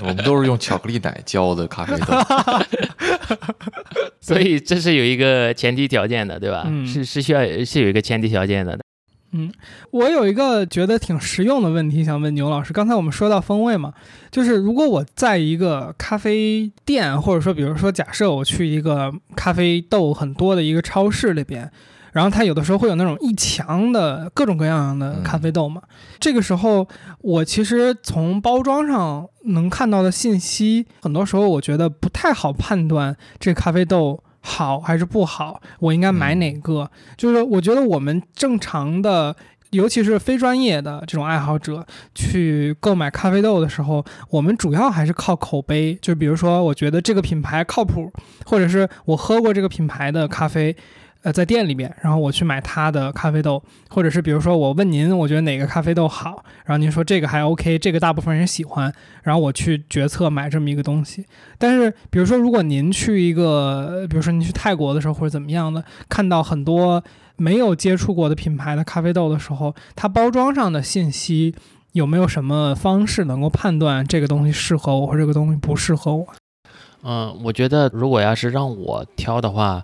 我们都是用巧克力奶浇的咖啡豆，所以这是有一个前提条件的，对吧？嗯，是是需要是有一个前提条件的。嗯，我有一个觉得挺实用的问题想问牛老师。刚才我们说到风味嘛，就是如果我在一个咖啡店，或者说比如说假设我去一个咖啡豆很多的一个超市里边。然后它有的时候会有那种一墙的各种各样的咖啡豆嘛，这个时候我其实从包装上能看到的信息，很多时候我觉得不太好判断这咖啡豆好还是不好，我应该买哪个？就是我觉得我们正常的，尤其是非专业的这种爱好者去购买咖啡豆的时候，我们主要还是靠口碑，就比如说我觉得这个品牌靠谱，或者是我喝过这个品牌的咖啡。呃，在店里面，然后我去买他的咖啡豆，或者是比如说我问您，我觉得哪个咖啡豆好，然后您说这个还 OK，这个大部分人喜欢，然后我去决策买这么一个东西。但是，比如说如果您去一个，比如说您去泰国的时候或者怎么样的，看到很多没有接触过的品牌的咖啡豆的时候，它包装上的信息有没有什么方式能够判断这个东西适合我，或这个东西不适合我？嗯，我觉得如果要是让我挑的话。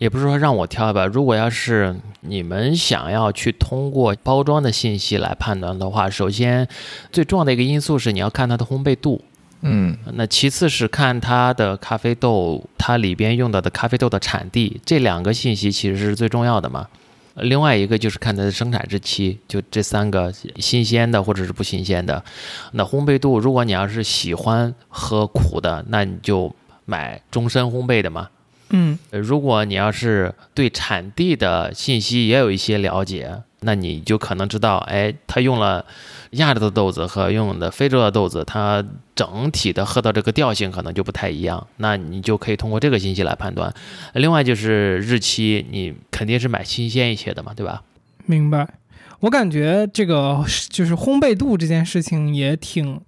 也不是说让我挑吧，如果要是你们想要去通过包装的信息来判断的话，首先最重要的一个因素是你要看它的烘焙度，嗯，那其次是看它的咖啡豆，它里边用到的咖啡豆的产地，这两个信息其实是最重要的嘛。另外一个就是看它的生产日期，就这三个新鲜的或者是不新鲜的。那烘焙度，如果你要是喜欢喝苦的，那你就买终身烘焙的嘛。嗯，如果你要是对产地的信息也有一些了解，那你就可能知道，哎，他用了亚洲的豆子和用的非洲的豆子，它整体的喝到这个调性可能就不太一样。那你就可以通过这个信息来判断。另外就是日期，你肯定是买新鲜一些的嘛，对吧？明白。我感觉这个就是烘焙度这件事情也挺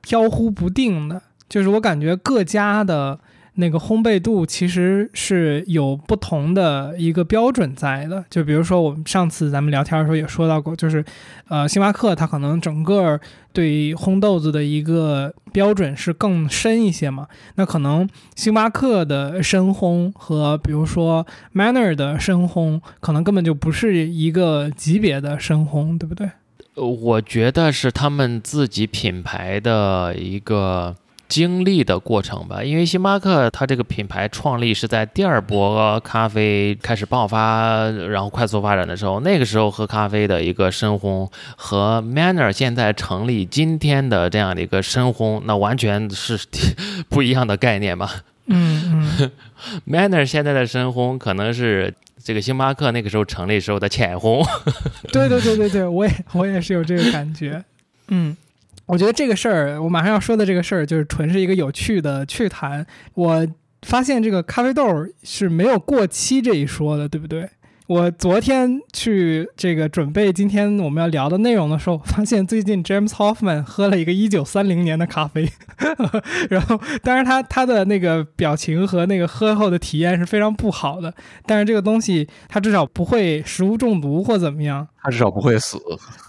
飘忽不定的，就是我感觉各家的。那个烘焙度其实是有不同的一个标准在的，就比如说我们上次咱们聊天的时候也说到过，就是，呃，星巴克它可能整个对烘豆子的一个标准是更深一些嘛，那可能星巴克的深烘和比如说 Manner 的深烘，可能根本就不是一个级别的深烘，对不对？呃，我觉得是他们自己品牌的一个。经历的过程吧。因为星巴克它这个品牌创立是在第二波咖啡开始爆发，然后快速发展的时候，那个时候喝咖啡的一个深烘和 Manner 现在成立今天的这样的一个深烘，那完全是 不一样的概念吧。嗯嗯，Manner 现在的深烘可能是这个星巴克那个时候成立时候的浅烘。对对对对对，我也我也是有这个感觉。嗯，我觉得这个事儿，我马上要说的这个事儿，就是纯是一个有趣的趣谈。我发现这个咖啡豆是没有过期这一说的，对不对？我昨天去这个准备今天我们要聊的内容的时候，发现最近 James Hoffman 喝了一个一九三零年的咖啡，然后当然他他的那个表情和那个喝后的体验是非常不好的，但是这个东西他至少不会食物中毒或怎么样，他至少不会死。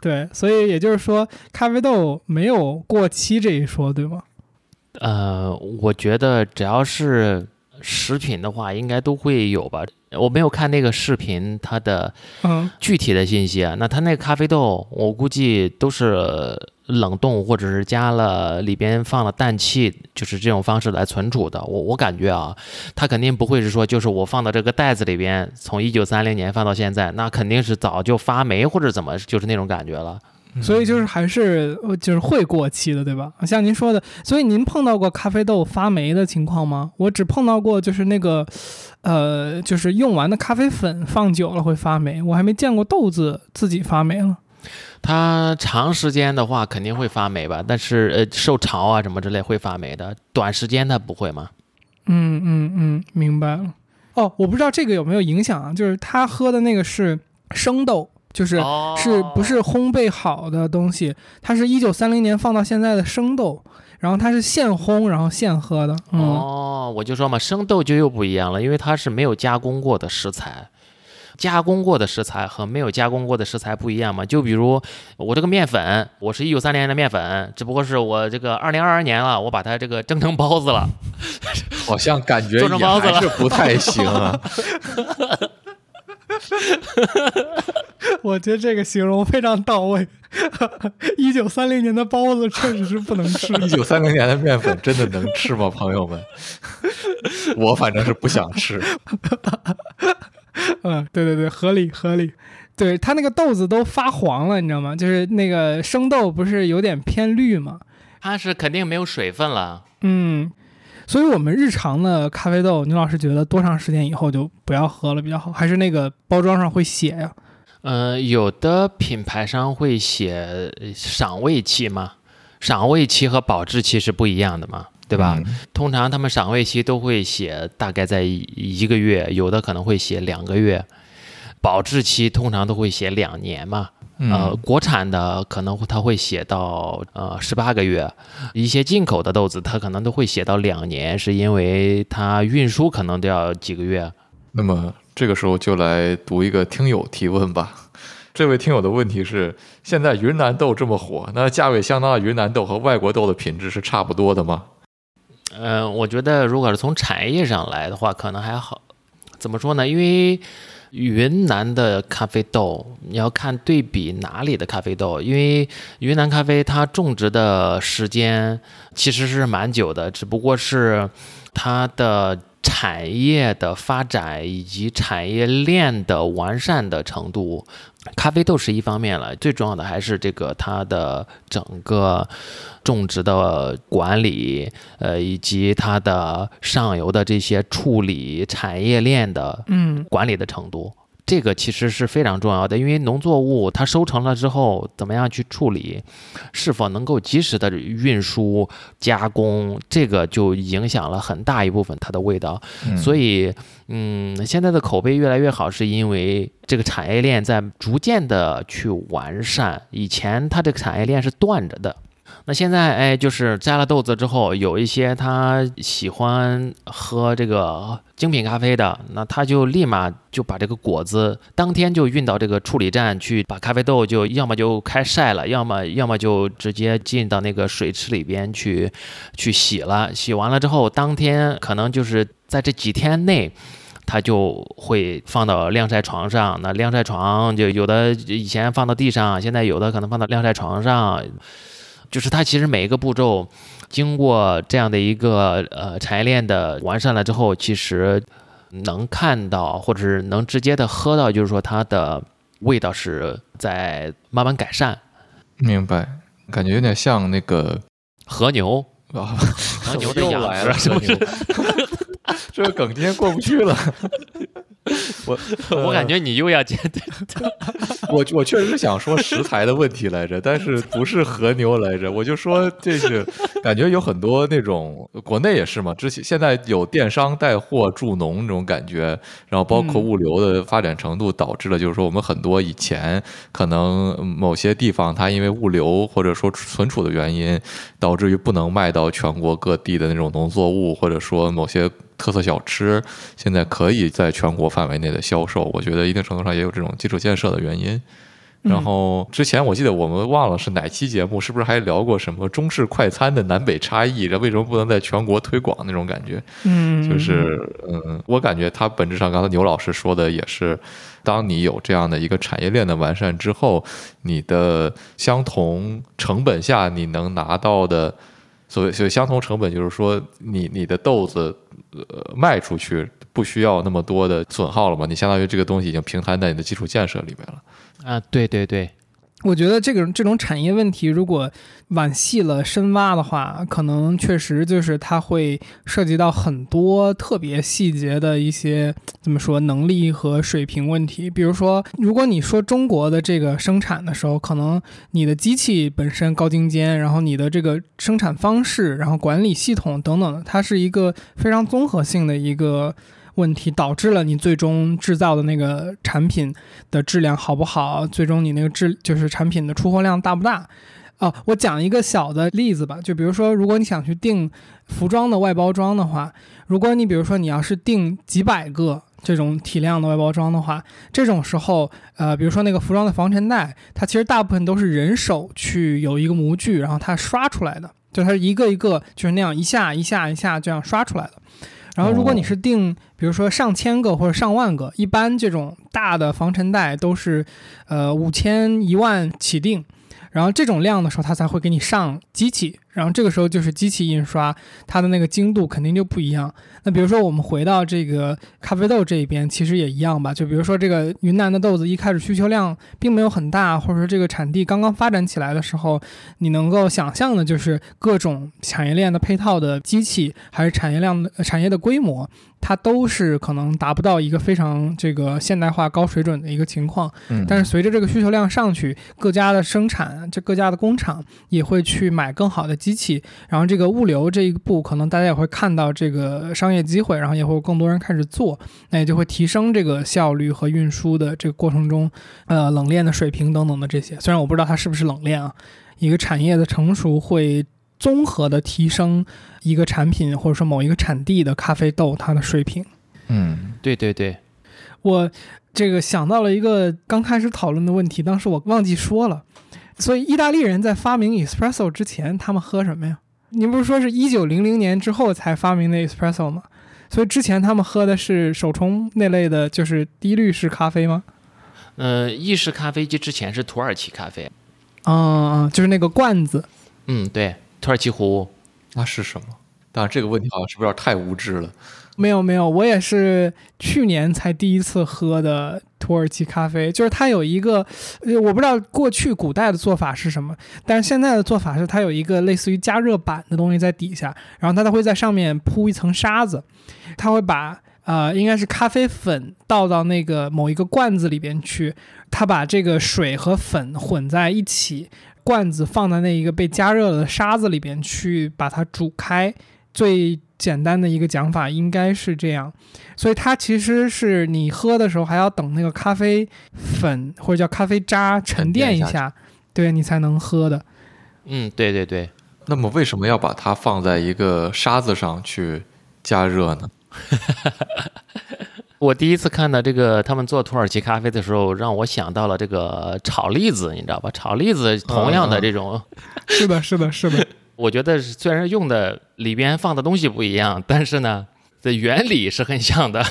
对，所以也就是说咖啡豆没有过期这一说，对吗？呃，我觉得只要是食品的话，应该都会有吧。我没有看那个视频，它的嗯具体的信息啊。那它那个咖啡豆，我估计都是冷冻或者是加了里边放了氮气，就是这种方式来存储的。我我感觉啊，它肯定不会是说，就是我放到这个袋子里边，从一九三零年放到现在，那肯定是早就发霉或者怎么，就是那种感觉了。所以就是还是呃就是会过期的，对吧？像您说的，所以您碰到过咖啡豆发霉的情况吗？我只碰到过就是那个，呃，就是用完的咖啡粉放久了会发霉，我还没见过豆子自己发霉了。它长时间的话肯定会发霉吧，但是呃受潮啊什么之类会发霉的，短时间它不会吗？嗯嗯嗯，明白了。哦，我不知道这个有没有影响啊？就是他喝的那个是生豆，就是哦是不是烘焙好的东西？它是一九三零年放到现在的生豆，然后它是现烘，然后现喝的。嗯，哦，我就说嘛，生豆就又不一样了，因为它是没有加工过的食材。加工过的食材和没有加工过的食材不一样嘛？就比如我这个面粉，我是一九三零年的面粉，只不过是我这个二零二二年了，我把它这个蒸成包子了。好像感觉做成也包子了还是不太行啊。我觉得这个形容非常到位。一九三零年的包子确实是不能吃。一九三零年的面粉真的能吃吗，朋友们？我反正是不想吃。嗯，对对对，合理合理。对，它那个豆子都发黄了，你知道吗？就是那个生豆不是有点偏绿吗？它是肯定没有水分了。嗯，所以我们日常的咖啡豆，牛老师觉得多长时间以后就不要喝了比较好？还是那个包装上会写呀？呃，有的品牌商会写呃赏味期嘛，赏味期和保质期是不一样的嘛，对吧？嗯通常他们赏味期都会写大概在一一个月，有的可能会写两个月，保质期通常都会写两年嘛。呃，嗯国产的可能它会写到呃十八个月，一些进口的豆子它可能都会写到两年，是因为它运输可能都要几个月。那么这个时候就来读一个听友提问吧。这位听友的问题是：现在云南豆这么火，那价位相当的云南豆和外国豆的品质是差不多的吗？嗯，我觉得如果是从产业上来的话，可能还好。怎么说呢？因为云南的咖啡豆，你要看对比哪里的咖啡豆，因为云南咖啡它种植的时间其实是蛮久的，只不过是它的产业的发展以及产业链的完善的程度，咖啡豆是一方面了，最重要的还是这个它的整个种植的管理，呃，以及它的上游的这些处理产业链的嗯管理的程度。这个其实是非常重要的，因为农作物它收成了之后，怎么样去处理，是否能够及时的运输、加工，这个就影响了很大一部分它的味道。所以以，嗯，现在的口碑越来越好，是因为这个产业链在逐渐的去完善。以前它这个产业链是断着的，那现在哎，就是摘了豆子之后，有一些他喜欢喝这个精品咖啡的，那他就立马就把这个果子当天就运到这个处理站去，把咖啡豆就要么就开晒了，要么要么就直接进到那个水池里边去去洗了。洗完了之后，当天可能就是在这几天内。它就会放到晾晒床上，那晾晒床就有的以前放到地上，现在有的可能放到晾晒床上，就是它其实每一个步骤经过这样的一个呃产业链的完善了之后，其实能看到或者是能直接的喝到，就是说它的味道是在慢慢改善。明白，感觉有点像那个和牛，啊，和牛的又养，殖，是不是？这个 梗今天过不去了。我我感觉你又要接，我我确实是想说食材的问题来着，但是不是和牛来着，我就说这是感觉有很多那种国内也是嘛，之前现在有电商带货助农那种感觉，然后包括嗯物流的发展程度导致了，就是说我们很多以前可能某些地方它因为物流或者说存储的原因，导致于不能卖到全国各地的那种农作物，或者说某些特色小吃，现在可以在全国范围内的销售。我觉得一定程度上也有这种基础建设的原因。嗯然后之前我记得我们忘了是哪期节目，是不是还聊过什么中式快餐的南北差异？这为什么不能在全国推广那种感觉？嗯，就是嗯，我感觉它本质上，刚才牛老师说的也是，当你有这样的一个产业链的完善之后，你的相同成本下你能拿到的所谓所谓相同成本，就是说你你的豆子呃卖出去不需要那么多的损耗了嘛？你相当于这个东西已经平摊在你的基础建设里面了。啊，对对对，我觉得这个这种产业问题，如果往细了深挖的话，可能确实就是它会涉及到很多特别细节的一些怎么说能力和水平问题。比如说，如果你说中国的这个生产的时候，可能你的机器本身高精尖，然后你的这个生产方式，然后管理系统等等，它是一个非常综合性的一个。问题导致了你最终制造的那个产品的质量好不好，最终你那个质就是产品的出货量大不大。哦，我讲一个小的例子吧，就比如说，如果你想去订服装的外包装的话，如果你比如说你要是订几百个这种体量的外包装的话，这种时候，呃，比如说那个服装的防尘袋，它其实大部分都是人手去有一个模具，然后它刷出来的，就它一个一个就是那样一下一下一下这样刷出来的。然后，如果你是定，比如说上千个或者上万个，一般这种大的防尘袋都是，呃，五千一万起订。然后这种量的时候，它才会给你上机器，然后这个时候就是机器印刷，它的那个精度肯定就不一样。那比如说我们回到这个咖啡豆这一边，其实也一样吧。就比如说这个云南的豆子一开始需求量并没有很大，或者说这个产地刚刚发展起来的时候，你能够想象的就是各种产业链的配套的机器，还是产业量的产业的规模，它都是可能达不到一个非常这个现代化高水准的一个情况。嗯但是随着这个需求量上去，各家的生产，这各家的工厂也会去买更好的机器，然后这个物流这一步，可能大家也会看到这个商业机会，然后也会有更多人开始做，那也就会提升这个效率和运输的这个过程中，呃，冷链的水平等等的这些。虽然我不知道它是不是冷链啊，一个产业的成熟会综合的提升一个产品或者说某一个产地的咖啡豆它的水平。嗯对对对，我这个想到了一个刚开始讨论的问题，当时我忘记说了。所以意大利人在发明 espresso 之前，他们喝什么呀？您不是说是一九零零年之后才发明的 espresso 吗？所以之前他们喝的是手冲那类的，就是低滤式咖啡吗？呃，意式咖啡机之前是土耳其咖啡，啊、嗯，就是那个罐子。嗯，对，土耳其壶，那是什么？当然，这个问题好像是不是有点太无知了？没有没有，我也是去年才第一次喝的土耳其咖啡，就是它有一个，呃，我不知道过去古代的做法是什么，但是现在的做法是它有一个类似于加热板的东西在底下，然后它它会在上面铺一层沙子，它会把呃应该是咖啡粉倒到那个某一个罐子里边去，它把这个水和粉混在一起，罐子放在那一个被加热的沙子里边去把它煮开，最简单的一个讲法应该是这样，所以它其实是你喝的时候还要等那个咖啡粉或者叫咖啡渣沉淀一下，对你才能喝的。嗯，对对对，那么为什么要把它放在一个沙子上去加热呢？我第一次看到这个他们做土耳其咖啡的时候，让我想到了这个炒栗子，你知道吧？炒栗子同样的这种，是的，是的，是的，我觉得虽然用的里边放的东西不一样，但是呢，的原理是很像的。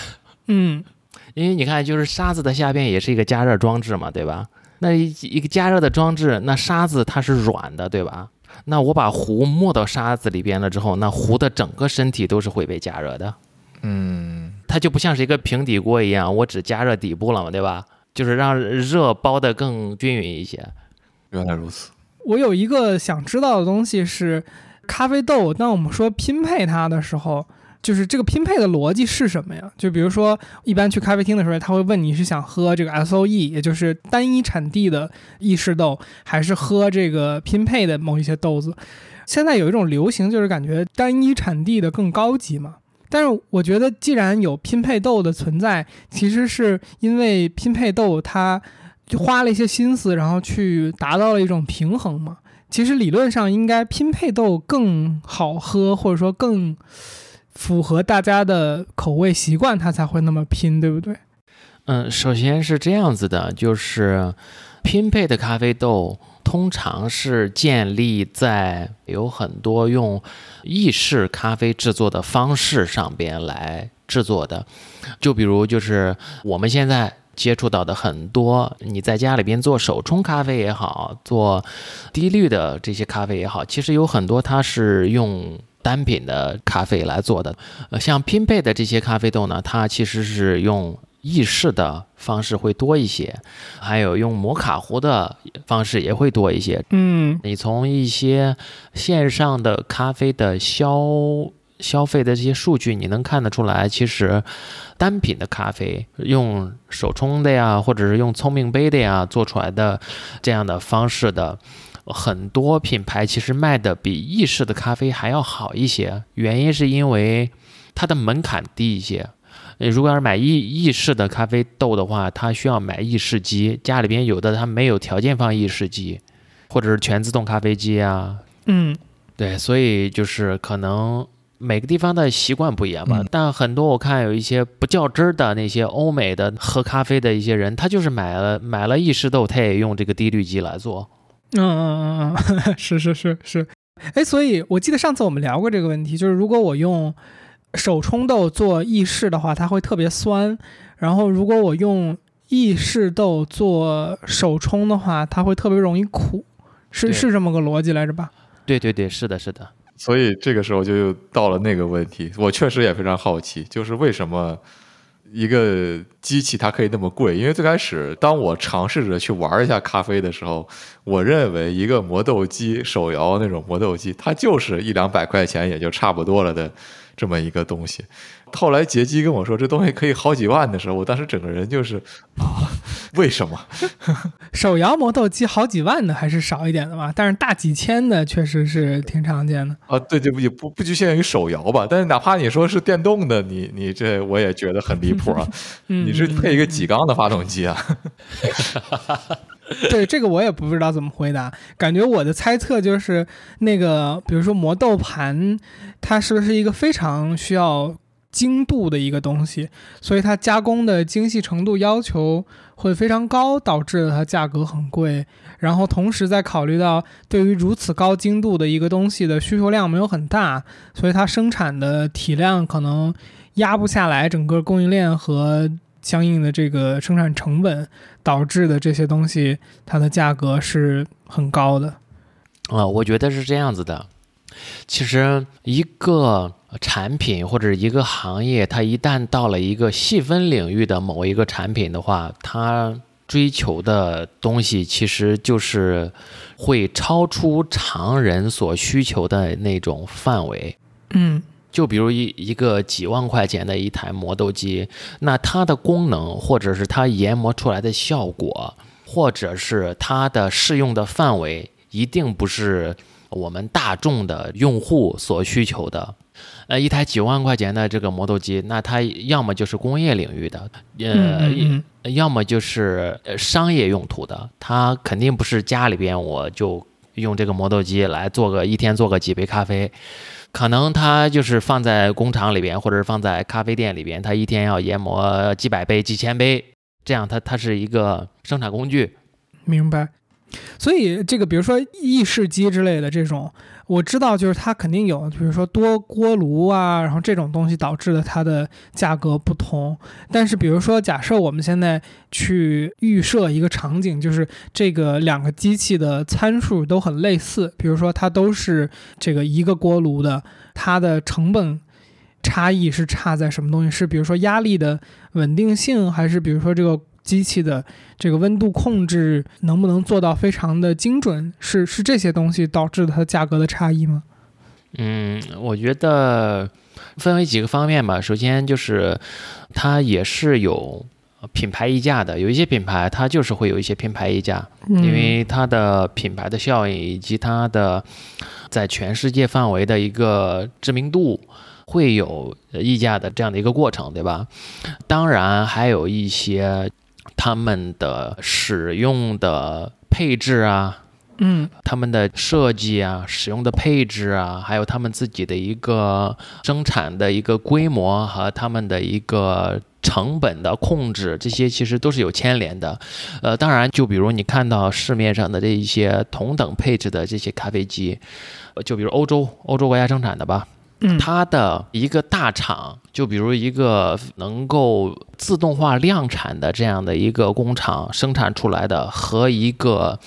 嗯，因为你看，就是沙子的下边也是一个加热装置嘛，对吧？那一一个加热的装置，那沙子它是软的，对吧？那我把壶没到沙子里边了之后，那壶的整个身体都是会被加热的。嗯，它就不像是一个平底锅一样，我只加热底部了嘛，对吧？就是让热包的更均匀一些。原来如此。我有一个想知道的东西是，咖啡豆。当我们说拼配它的时候，就是这个拼配的逻辑是什么呀？就比如说，一般去咖啡厅的时候，他会问你是想喝这个 S O E，也就是单一产地的意式豆，还是喝这个拼配的某一些豆子。现在有一种流行，就是感觉单一产地的更高级嘛。但是我觉得，既然有拼配豆的存在，其实是因为拼配豆它就花了一些心思，然后去达到了一种平衡嘛。其实理论上应该拼配豆更好喝，或者说更符合大家的口味习惯，它才会那么拼，对不对？嗯，首先是这样子的，就是拼配的咖啡豆通常是建立在有很多用意式咖啡制作的方式上边来制作的，就比如就是我们现在接触到的很多，你在家里边做手冲咖啡也好，做低滤的这些咖啡也好，其实有很多它是用单品的咖啡来做的，呃，像拼配的这些咖啡豆呢，它其实是用。意式的方式会多一些，还有用摩卡壶的方式也会多一些。嗯，你从一些线上的咖啡的消消费的这些数据，你能看得出来，其实单品的咖啡用手冲的呀，或者是用聪明杯的呀做出来的这样的方式的，很多品牌其实卖的比意式的咖啡还要好一些。原因是因为它的门槛低一些。如果要是买意意式的咖啡豆的话，它需要买意式机，家里边有的它没有条件放意式机，或者是全自动咖啡机啊。嗯，对，所以就是可能每个地方的习惯不一样吧。但很多我看有一些不较真儿的那些欧美的喝咖啡的一些人，他就是买了买了意式豆，他也用这个低滤机来做。嗯嗯嗯嗯，是是是是。哎，所以我记得上次我们聊过这个问题，就是如果我用。手冲豆做意式的话，它会特别酸。然后，如果我用意式豆做手冲的话，它会特别容易苦。是是这么个逻辑来着吧？对对对，是的，是的。所以这个时候就又到了那个问题，我确实也非常好奇，就是为什么一个机器它可以那么贵？因为最开始当我尝试着去玩一下咖啡的时候，我认为一个磨豆机手摇那种磨豆机，它就是一两百块钱也就差不多了的。这么一个东西，后来杰基跟我说这东西可以好几万的时候，我当时整个人就是啊，为什么？手摇磨豆机好几万的还是少一点的吧，但是大几千的确实是挺常见的啊。对对，也不不局限于手摇吧，但是哪怕你说是电动的，你你这我也觉得很离谱啊。你是配一个几缸的发动机啊？对这个我也不知道怎么回答，感觉我的猜测就是那个，比如说磨豆盘，它是不是一个非常需要精度的一个东西，所以它加工的精细程度要求会非常高，导致它价格很贵。然后同时再考虑到对于如此高精度的一个东西的需求量没有很大，所以它生产的体量可能压不下来整个供应链和。相应的这个生产成本导致的这些东西，它的价格是很高的。啊，我觉得是这样子的。其实一个产品或者一个行业，它一旦到了一个细分领域的某一个产品的话，它追求的东西其实就是会超出常人所需求的那种范围。嗯。就比如一一个几万块钱的一台磨豆机，那它的功能，或者是它研磨出来的效果，或者是它的适用的范围，一定不是我们大众的用户所需求的。呃，一台几万块钱的这个磨豆机，那它要么就是工业领域的，呃，要么就是商业用途的，它肯定不是家里边我就用这个磨豆机来做个一天做个几杯咖啡。可能它就是放在工厂里边，或者是放在咖啡店里边，它一天要研磨几百杯、几千杯，这样它它是一个生产工具。明白。所以这个，比如说意式机之类的这种，我知道就是它肯定有，比如说多锅炉啊，然后这种东西导致的它的价格不同。但是比如说，假设我们现在去预设一个场景，就是这个两个机器的参数都很类似，比如说它都是这个一个锅炉的，它的成本差异是差在什么东西？是比如说压力的稳定性，还是比如说这个？机器的这个温度控制能不能做到非常的精准？是是这些东西导致它价格的差异吗？嗯，我觉得分为几个方面吧。首先就是它也是有品牌溢价的，有一些品牌它就是会有一些品牌溢价，因为它的品牌的效应以及它的在全世界范围的一个知名度。会有溢价的这样的一个过程，对吧？当然还有一些。他们的使用的配置啊，嗯，他们的设计啊，使用的配置啊，还有他们自己的一个生产的一个规模和他们的一个成本的控制，这些其实都是有牵连的。呃，当然，就比如你看到市面上的这一些同等配置的这些咖啡机，就比如欧洲欧洲国家生产的吧。它的一个大厂，就比如一个能够自动化量产的这样的一个工厂生产出来的，和一个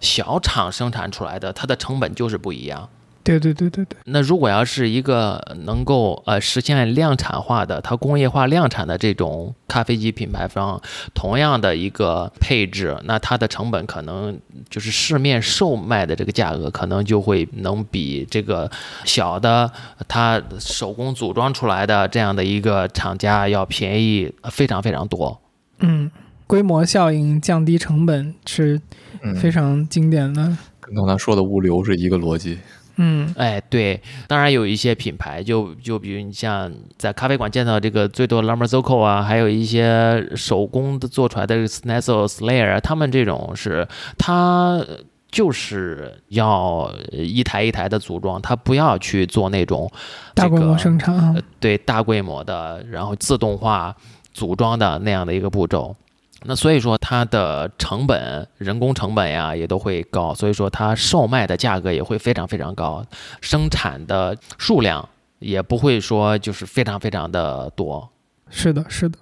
小厂生产出来的，它的成本就是不一样。对对对对对。那如果要是一个能够呃实现量产化的，它工业化量产的这种咖啡机品牌方，同样的一个配置，那它的成本可能就是市面售卖的这个价格，可能就会能比这个小的它手工组装出来的这样的一个厂家要便宜非常非常多。嗯，规模效应降低成本是非常经典的，跟刚才说的物流是一个逻辑。嗯，哎，对，当然有一些品牌，就就比如你像在咖啡馆见到这个最多 Lamborghini 啊，还有一些手工的做出来的 Snesso Slayer，他们这种是它就是要一台一台的组装，他不要去做那种大规模生产，对大规模的，然后自动化组装的那样的一个步骤。那所以说它的成本、人工成本呀也都会高，所以说它售卖的价格也会非常非常高，生产的数量也不会说就是非常非常的多。是的，是的。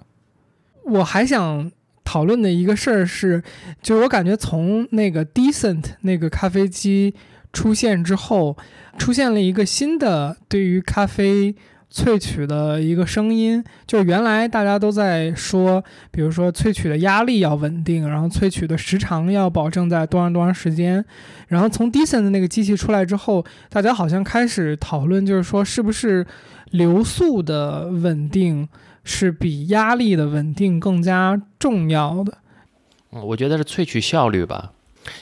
我还想讨论的一个事儿是，就是我感觉从那个 Decent 那个咖啡机出现之后，出现了一个新的对于咖啡。萃取的一个声音，就原来大家都在说，比如说萃取的压力要稳定，然后萃取的时长要保证在多长多长时间。然后从 Decent 的那个机器出来之后，大家好像开始讨论，就是说是不是流速的稳定是比压力的稳定更加重要的？我觉得是萃取效率吧，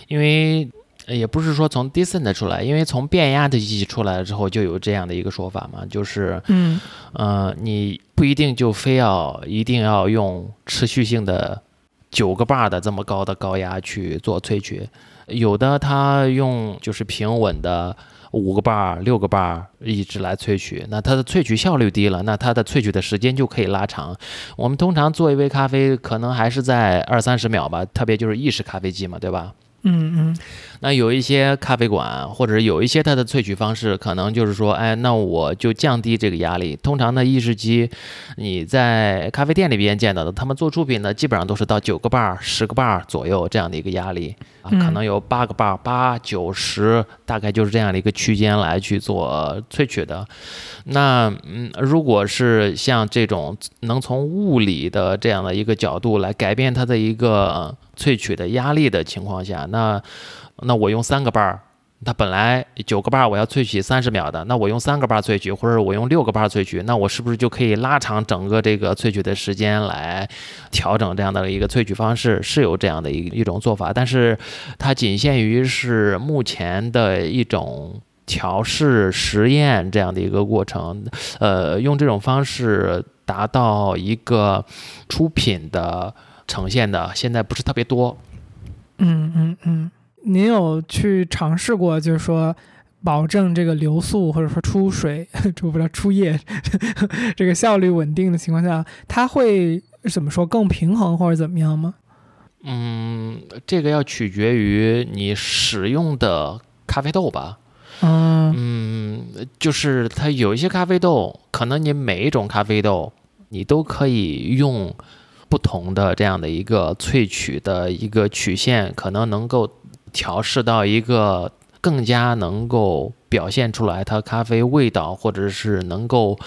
因为。也不是说从 Decent 出来，因为从变压的机器出来了之后，就有这样的一个说法嘛，就是，嗯，呃，你不一定就非要一定要用持续性的九个 bar 的这么高的高压去做萃取，有的它用就是平稳的五个 bar、六个 bar 一直来萃取，那它的萃取效率低了，那它的萃取的时间就可以拉长。我们通常做一杯咖啡，可能还是在二三十秒吧，特别就是意式咖啡机嘛，对吧？嗯嗯，那有一些咖啡馆，或者有一些它的萃取方式，可能就是说，哎，那我就降低这个压力。通常的意式机，你在咖啡店里边见到的，他们做出品的基本上都是到九个半、十个半左右这样的一个压力啊，可能有八个 bar、八九十，大概就是这样的一个区间来去做萃取的。那嗯，如果是像这种能从物理的这样的一个角度来改变它的一个。萃取的压力的情况下，那那我用三个 bar，它本来九个 bar 我要萃取三十秒的，那我用三个 bar 萃取，或者我用六个 bar 萃取，那我是不是就可以拉长整个这个萃取的时间来调整这样的一个萃取方式？是有这样的一一种做法，但是它仅限于是目前的一种调试实验这样的一个过程，呃，用这种方式达到一个出品的。呈现的现在不是特别多，嗯嗯嗯，您有去尝试过，就是说保证这个流速或者说出水 出不了出液 这个效率稳定的情况下，它会怎么说更平衡或者怎么样吗？嗯，这个要取决于你使用的咖啡豆吧。嗯嗯，就是它有一些咖啡豆，可能你每一种咖啡豆你都可以用不同的这样的一个萃取的一个曲线，可能能够调试到一个更加能够表现出来它咖啡味道，或者是能够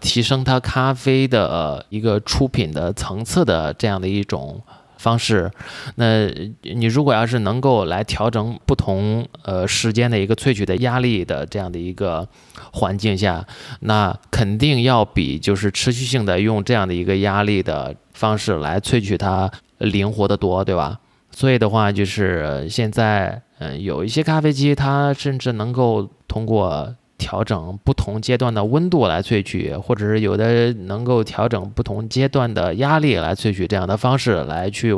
提升它咖啡的一个出品的层次的这样的一种。方式，那你如果要是能够来调整不同呃时间的一个萃取的压力的这样的一个环境下，那肯定要比就是持续性的用这样的一个压力的方式来萃取它灵活的多，对吧？所以的话，就是现在嗯有一些咖啡机，它甚至能够通过。调整不同阶段的温度来萃取，或者是有的能够调整不同阶段的压力来萃取，这样的方式来去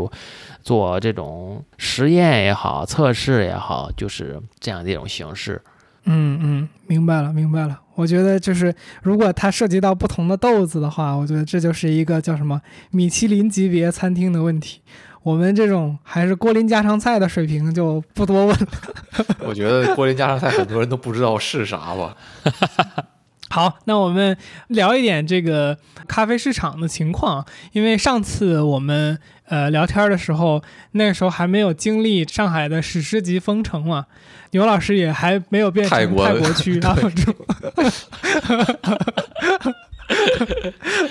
做这种实验也好，测试也好，就是这样的一种形式。嗯嗯，明白了明白了。我觉得就是如果它涉及到不同的豆子的话，我觉得这就是一个叫什么米其林级别餐厅的问题。我们这种还是锅林家常菜的水平就不多问了。我觉得锅林家常菜很多人都不知道是啥吧。好，那我们聊一点这个咖啡市场的情况。因为上次我们呃聊天的时候，那个时候还没有经历上海的史诗级封城嘛，牛老师也还没有变成泰国区啊。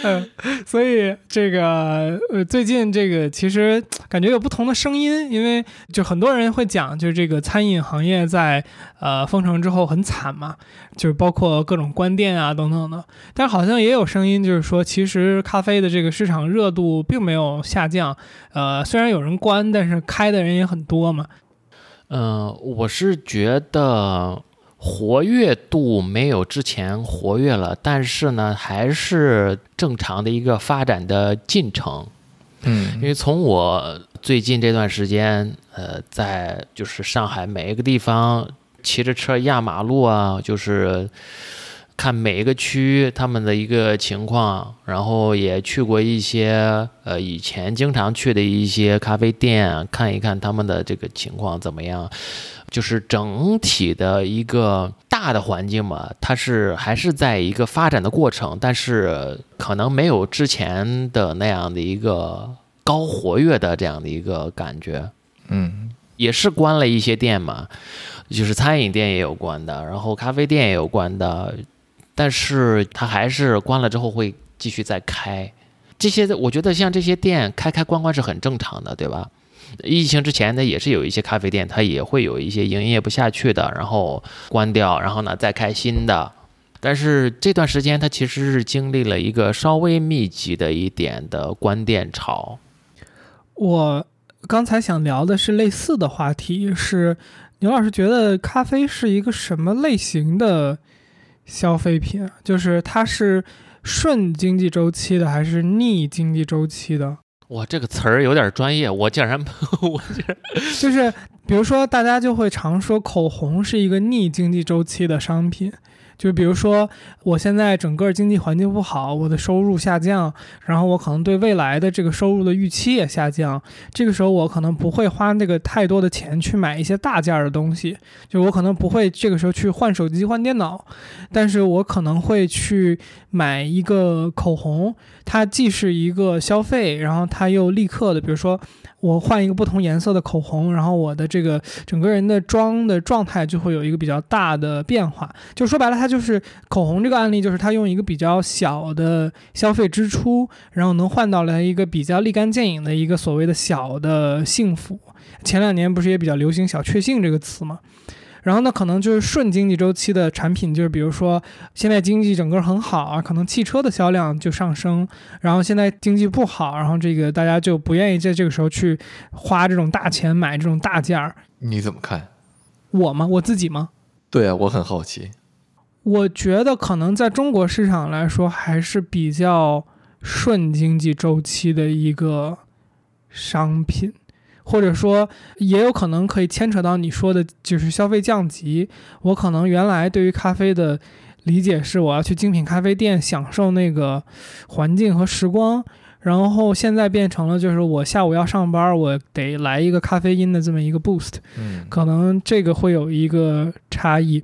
嗯，所以这个呃，最近这个其实感觉有不同的声音，因为就很多人会讲，就是这个餐饮行业在呃封城之后很惨嘛，就是包括各种关店啊等等的。但好像也有声音，就是说其实咖啡的这个市场热度并没有下降，呃，虽然有人关，但是开的人也很多嘛。嗯，我是觉得。活跃度没有之前活跃了，但是呢，还是正常的一个发展的进程。嗯，因为从我最近这段时间，呃，在就是上海每一个地方骑着车压马路啊，就是看每一个区他们的一个情况，然后也去过一些呃以前经常去的一些咖啡店，看一看他们的这个情况怎么样。就是整体的一个大的环境嘛，它是还是在一个发展的过程，但是可能没有之前的那样的一个高活跃的这样的一个感觉。嗯，也是关了一些店嘛，就是餐饮店也有关的，然后咖啡店也有关的，但是它还是关了之后会继续再开。这些我觉得像这些店开开关关是很正常的，对吧？疫情之前呢，也是有一些咖啡店，它也会有一些营业不下去的，然后关掉，然后呢再开新的。但是这段时间，它其实是经历了一个稍微密集的一点的关店潮。我刚才想聊的是类似的话题，是牛老师觉得咖啡是一个什么类型的消费品？就是它是顺经济周期的，还是逆经济周期的？我，这个词儿有点专业，我竟然我竟然 就是，比如说大家就会常说口红是一个逆经济周期的商品。就比如说，我现在整个经济环境不好，我的收入下降，然后我可能对未来的这个收入的预期也下降。这个时候，我可能不会花那个太多的钱去买一些大件的东西，就我可能不会这个时候去换手机、换电脑，但是我可能会去买一个口红，它既是一个消费，然后它又立刻的，比如说。我换一个不同颜色的口红，然后我的这个整个人的妆的状态就会有一个比较大的变化。就说白了，它就是口红这个案例，就是它用一个比较小的消费支出，然后能换到来一个比较立竿见影的一个所谓的小的幸福。前两年不是也比较流行“小确幸”这个词吗？然后呢，可能就是顺经济周期的产品，就是比如说现在经济整个很好啊，可能汽车的销量就上升。然后现在经济不好，然后这个大家就不愿意在这个时候去花这种大钱买这种大件儿。你怎么看？我吗？我自己吗？对啊，我很好奇。我觉得可能在中国市场来说，还是比较顺经济周期的一个商品。或者说，也有可能可以牵扯到你说的，就是消费降级。我可能原来对于咖啡的理解是，我要去精品咖啡店享受那个环境和时光，然后现在变成了就是我下午要上班，我得来一个咖啡因的这么一个 boost，嗯，可能这个会有一个差异。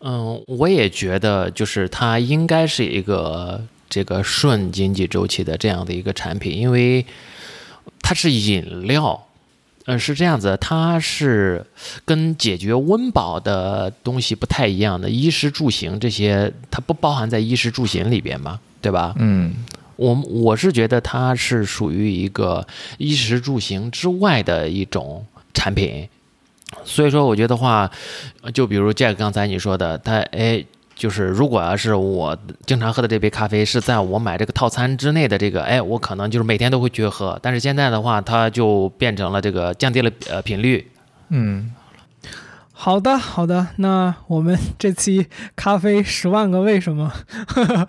嗯，我也觉得就是它应该是一个这个顺经济周期的这样的一个产品，因为它是饮料。嗯，是这样子，它是跟解决温饱的东西不太一样的，衣食住行这些它不包含在衣食住行里边嘛，对吧？嗯，我我是觉得它是属于一个衣食住行之外的一种产品，所以说我觉得话，就比如 Jack 刚才你说的，它哎。就是如果要是我经常喝的这杯咖啡是在我买这个套餐之内的这个，哎，我可能就是每天都会去喝。但是现在的话，它就变成了这个降低了呃频率。嗯，好的，好的，那我们这期咖啡十万个为什么，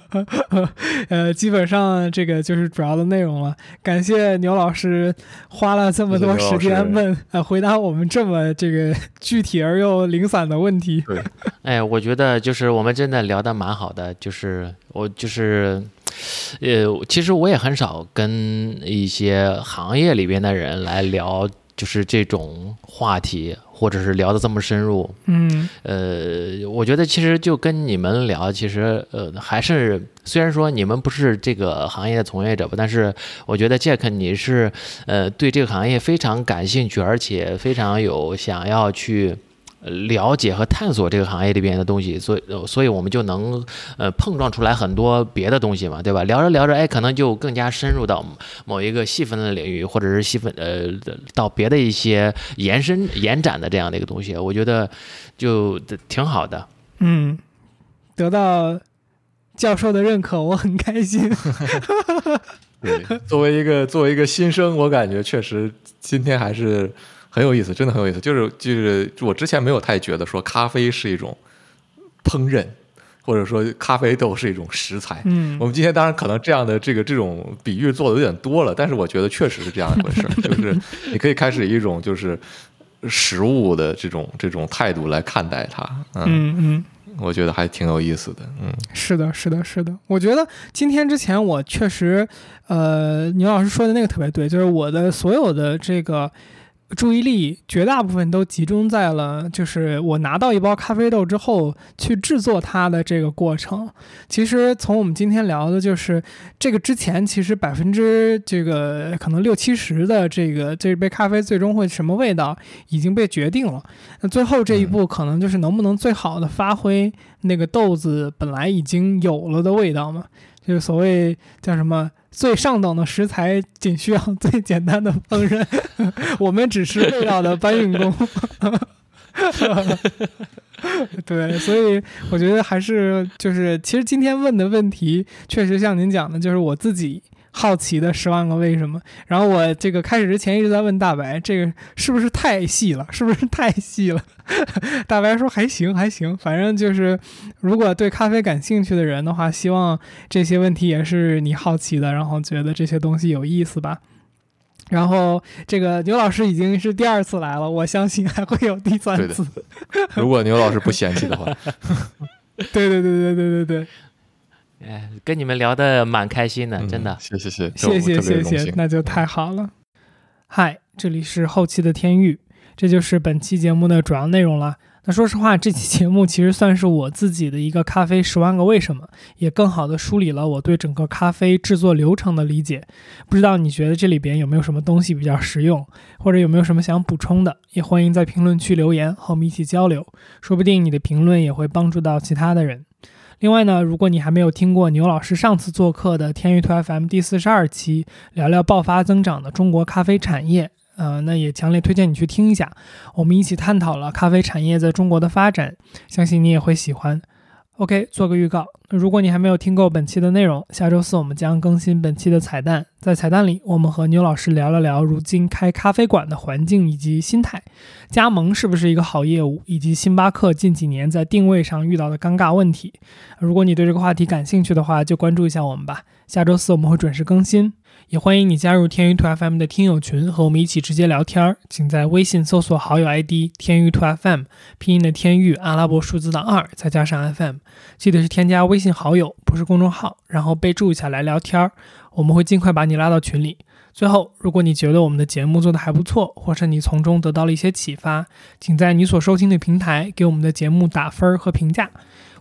呃，基本上这个就是主要的内容了。感谢牛老师花了这么多时间问呃回答我们这么这个具体而又零散的问题。对，哎，我觉得就是我们真的聊得蛮好的，就是我就是，呃，其实我也很少跟一些行业里边的人来聊，就是这种话题，或者是聊得这么深入。嗯呃，我觉得其实就跟你们聊，其实呃还是虽然说你们不是这个行业的从业者吧，但是我觉得 Jack 你是呃对这个行业非常感兴趣，而且非常有想要去。呃了解和探索这个行业里边的东西，所以呃所以我们就能呃碰撞出来很多别的东西嘛，对吧？聊着聊着，哎，可能就更加深入到某一个细分的领域，或者是细分呃到别的一些延伸延展的这样的一个东西，我觉得就挺好的。嗯，得到教授的认可，我很开心。对，作为一个作为一个新生，我感觉确实今天还是很有意思，真的很有意思。就是就是我之前没有太觉得说咖啡是一种烹饪，或者说咖啡豆是一种食材。嗯我们今天当然可能这样的这个这种比喻做的有点多了，但是我觉得确实是这样一回事儿，就是你可以开始一种就是食物的这种这种态度来看待它。嗯，嗯嗯。我觉得还挺有意思的。嗯是的，是的，是的。我觉得今天之前我确实，呃，牛老师说的那个特别对，就是我的所有的这个注意力绝大部分都集中在了，就是我拿到一包咖啡豆之后去制作它的这个过程。其实从我们今天聊的，就是这个之前，其实百分之这个可能六七十的这个这杯咖啡最终会什么味道已经被决定了。那最后这一步可能就是能不能最好的发挥那个豆子本来已经有了的味道嘛，就是所谓叫什么最上等的食材仅需要最简单的烹饪，我们只是味道的搬运工。对，所以我觉得还是就是，其实今天问的问题确实像您讲的，就是我自己好奇的十万个为什么。然后我这个开始之前一直在问大白，这个是不是太细了？是不是太细了？大白说还行还行，反正就是如果对咖啡感兴趣的人的话，希望这些问题也是你好奇的，然后觉得这些东西有意思吧。然后这个牛老师已经是第二次来了，我相信还会有第三次。如果牛老师不嫌弃的话，对对对对对对对，哎，跟你们聊得蛮开心的，嗯真的。谢谢谢谢谢谢谢，特别荣幸那就太好了。嗨，这里是后期的天域，这就是本期节目的主要内容了。那说实话，这期节目其实算是我自己的一个咖啡十万个为什么，也更好的梳理了我对整个咖啡制作流程的理解。不知道你觉得这里边有没有什么东西比较实用，或者有没有什么想补充的，也欢迎在评论区留言和我们一起交流，说不定你的评论也会帮助到其他的人。另外呢，如果你还没有听过牛老师上次做客的天域兔 FM 第四十二期，聊聊爆发增长的中国咖啡产业，呃，那也强烈推荐你去听一下。我们一起探讨了咖啡产业在中国的发展，相信你也会喜欢。OK，做个预告，如果你还没有听够本期的内容，下周四我们将更新本期的彩蛋。在彩蛋里，我们和牛老师聊了聊如今开咖啡馆的环境以及心态，加盟是不是一个好业务，以及星巴克近几年在定位上遇到的尴尬问题。如果你对这个话题感兴趣的话，就关注一下我们吧。下周四我们会准时更新。也欢迎你加入天娱兔 FM 的听友群，和我们一起直接聊天儿。请在微信搜索好友 ID“ 天娱兔 FM”，拼音的天娱，阿拉伯数字的二，再加上 FM。记得是添加微信好友，不是公众号，然后备注一下来聊天儿，我们会尽快把你拉到群里。最后，如果你觉得我们的节目做得还不错，或是你从中得到了一些启发，请在你所收听的平台给我们的节目打分儿和评价。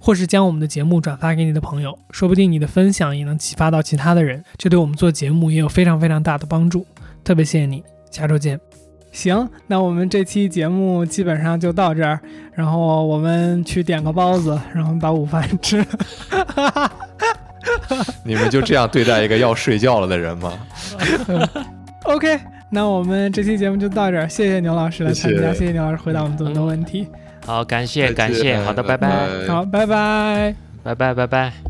或是将我们的节目转发给你的朋友，说不定你的分享也能启发到其他的人，这对我们做节目也有非常非常大的帮助。特别谢谢你，下周见。行，那我们这期节目基本上就到这儿，然后我们去点个包子，然后把午饭吃。你们就这样对待一个要睡觉了的人吗？OK，那我们这期节目就到这儿，谢谢牛老师来参加，谢谢牛老师回答我们这么多问题。好，感谢感谢，好的，拜拜，好，拜拜，拜拜，拜拜。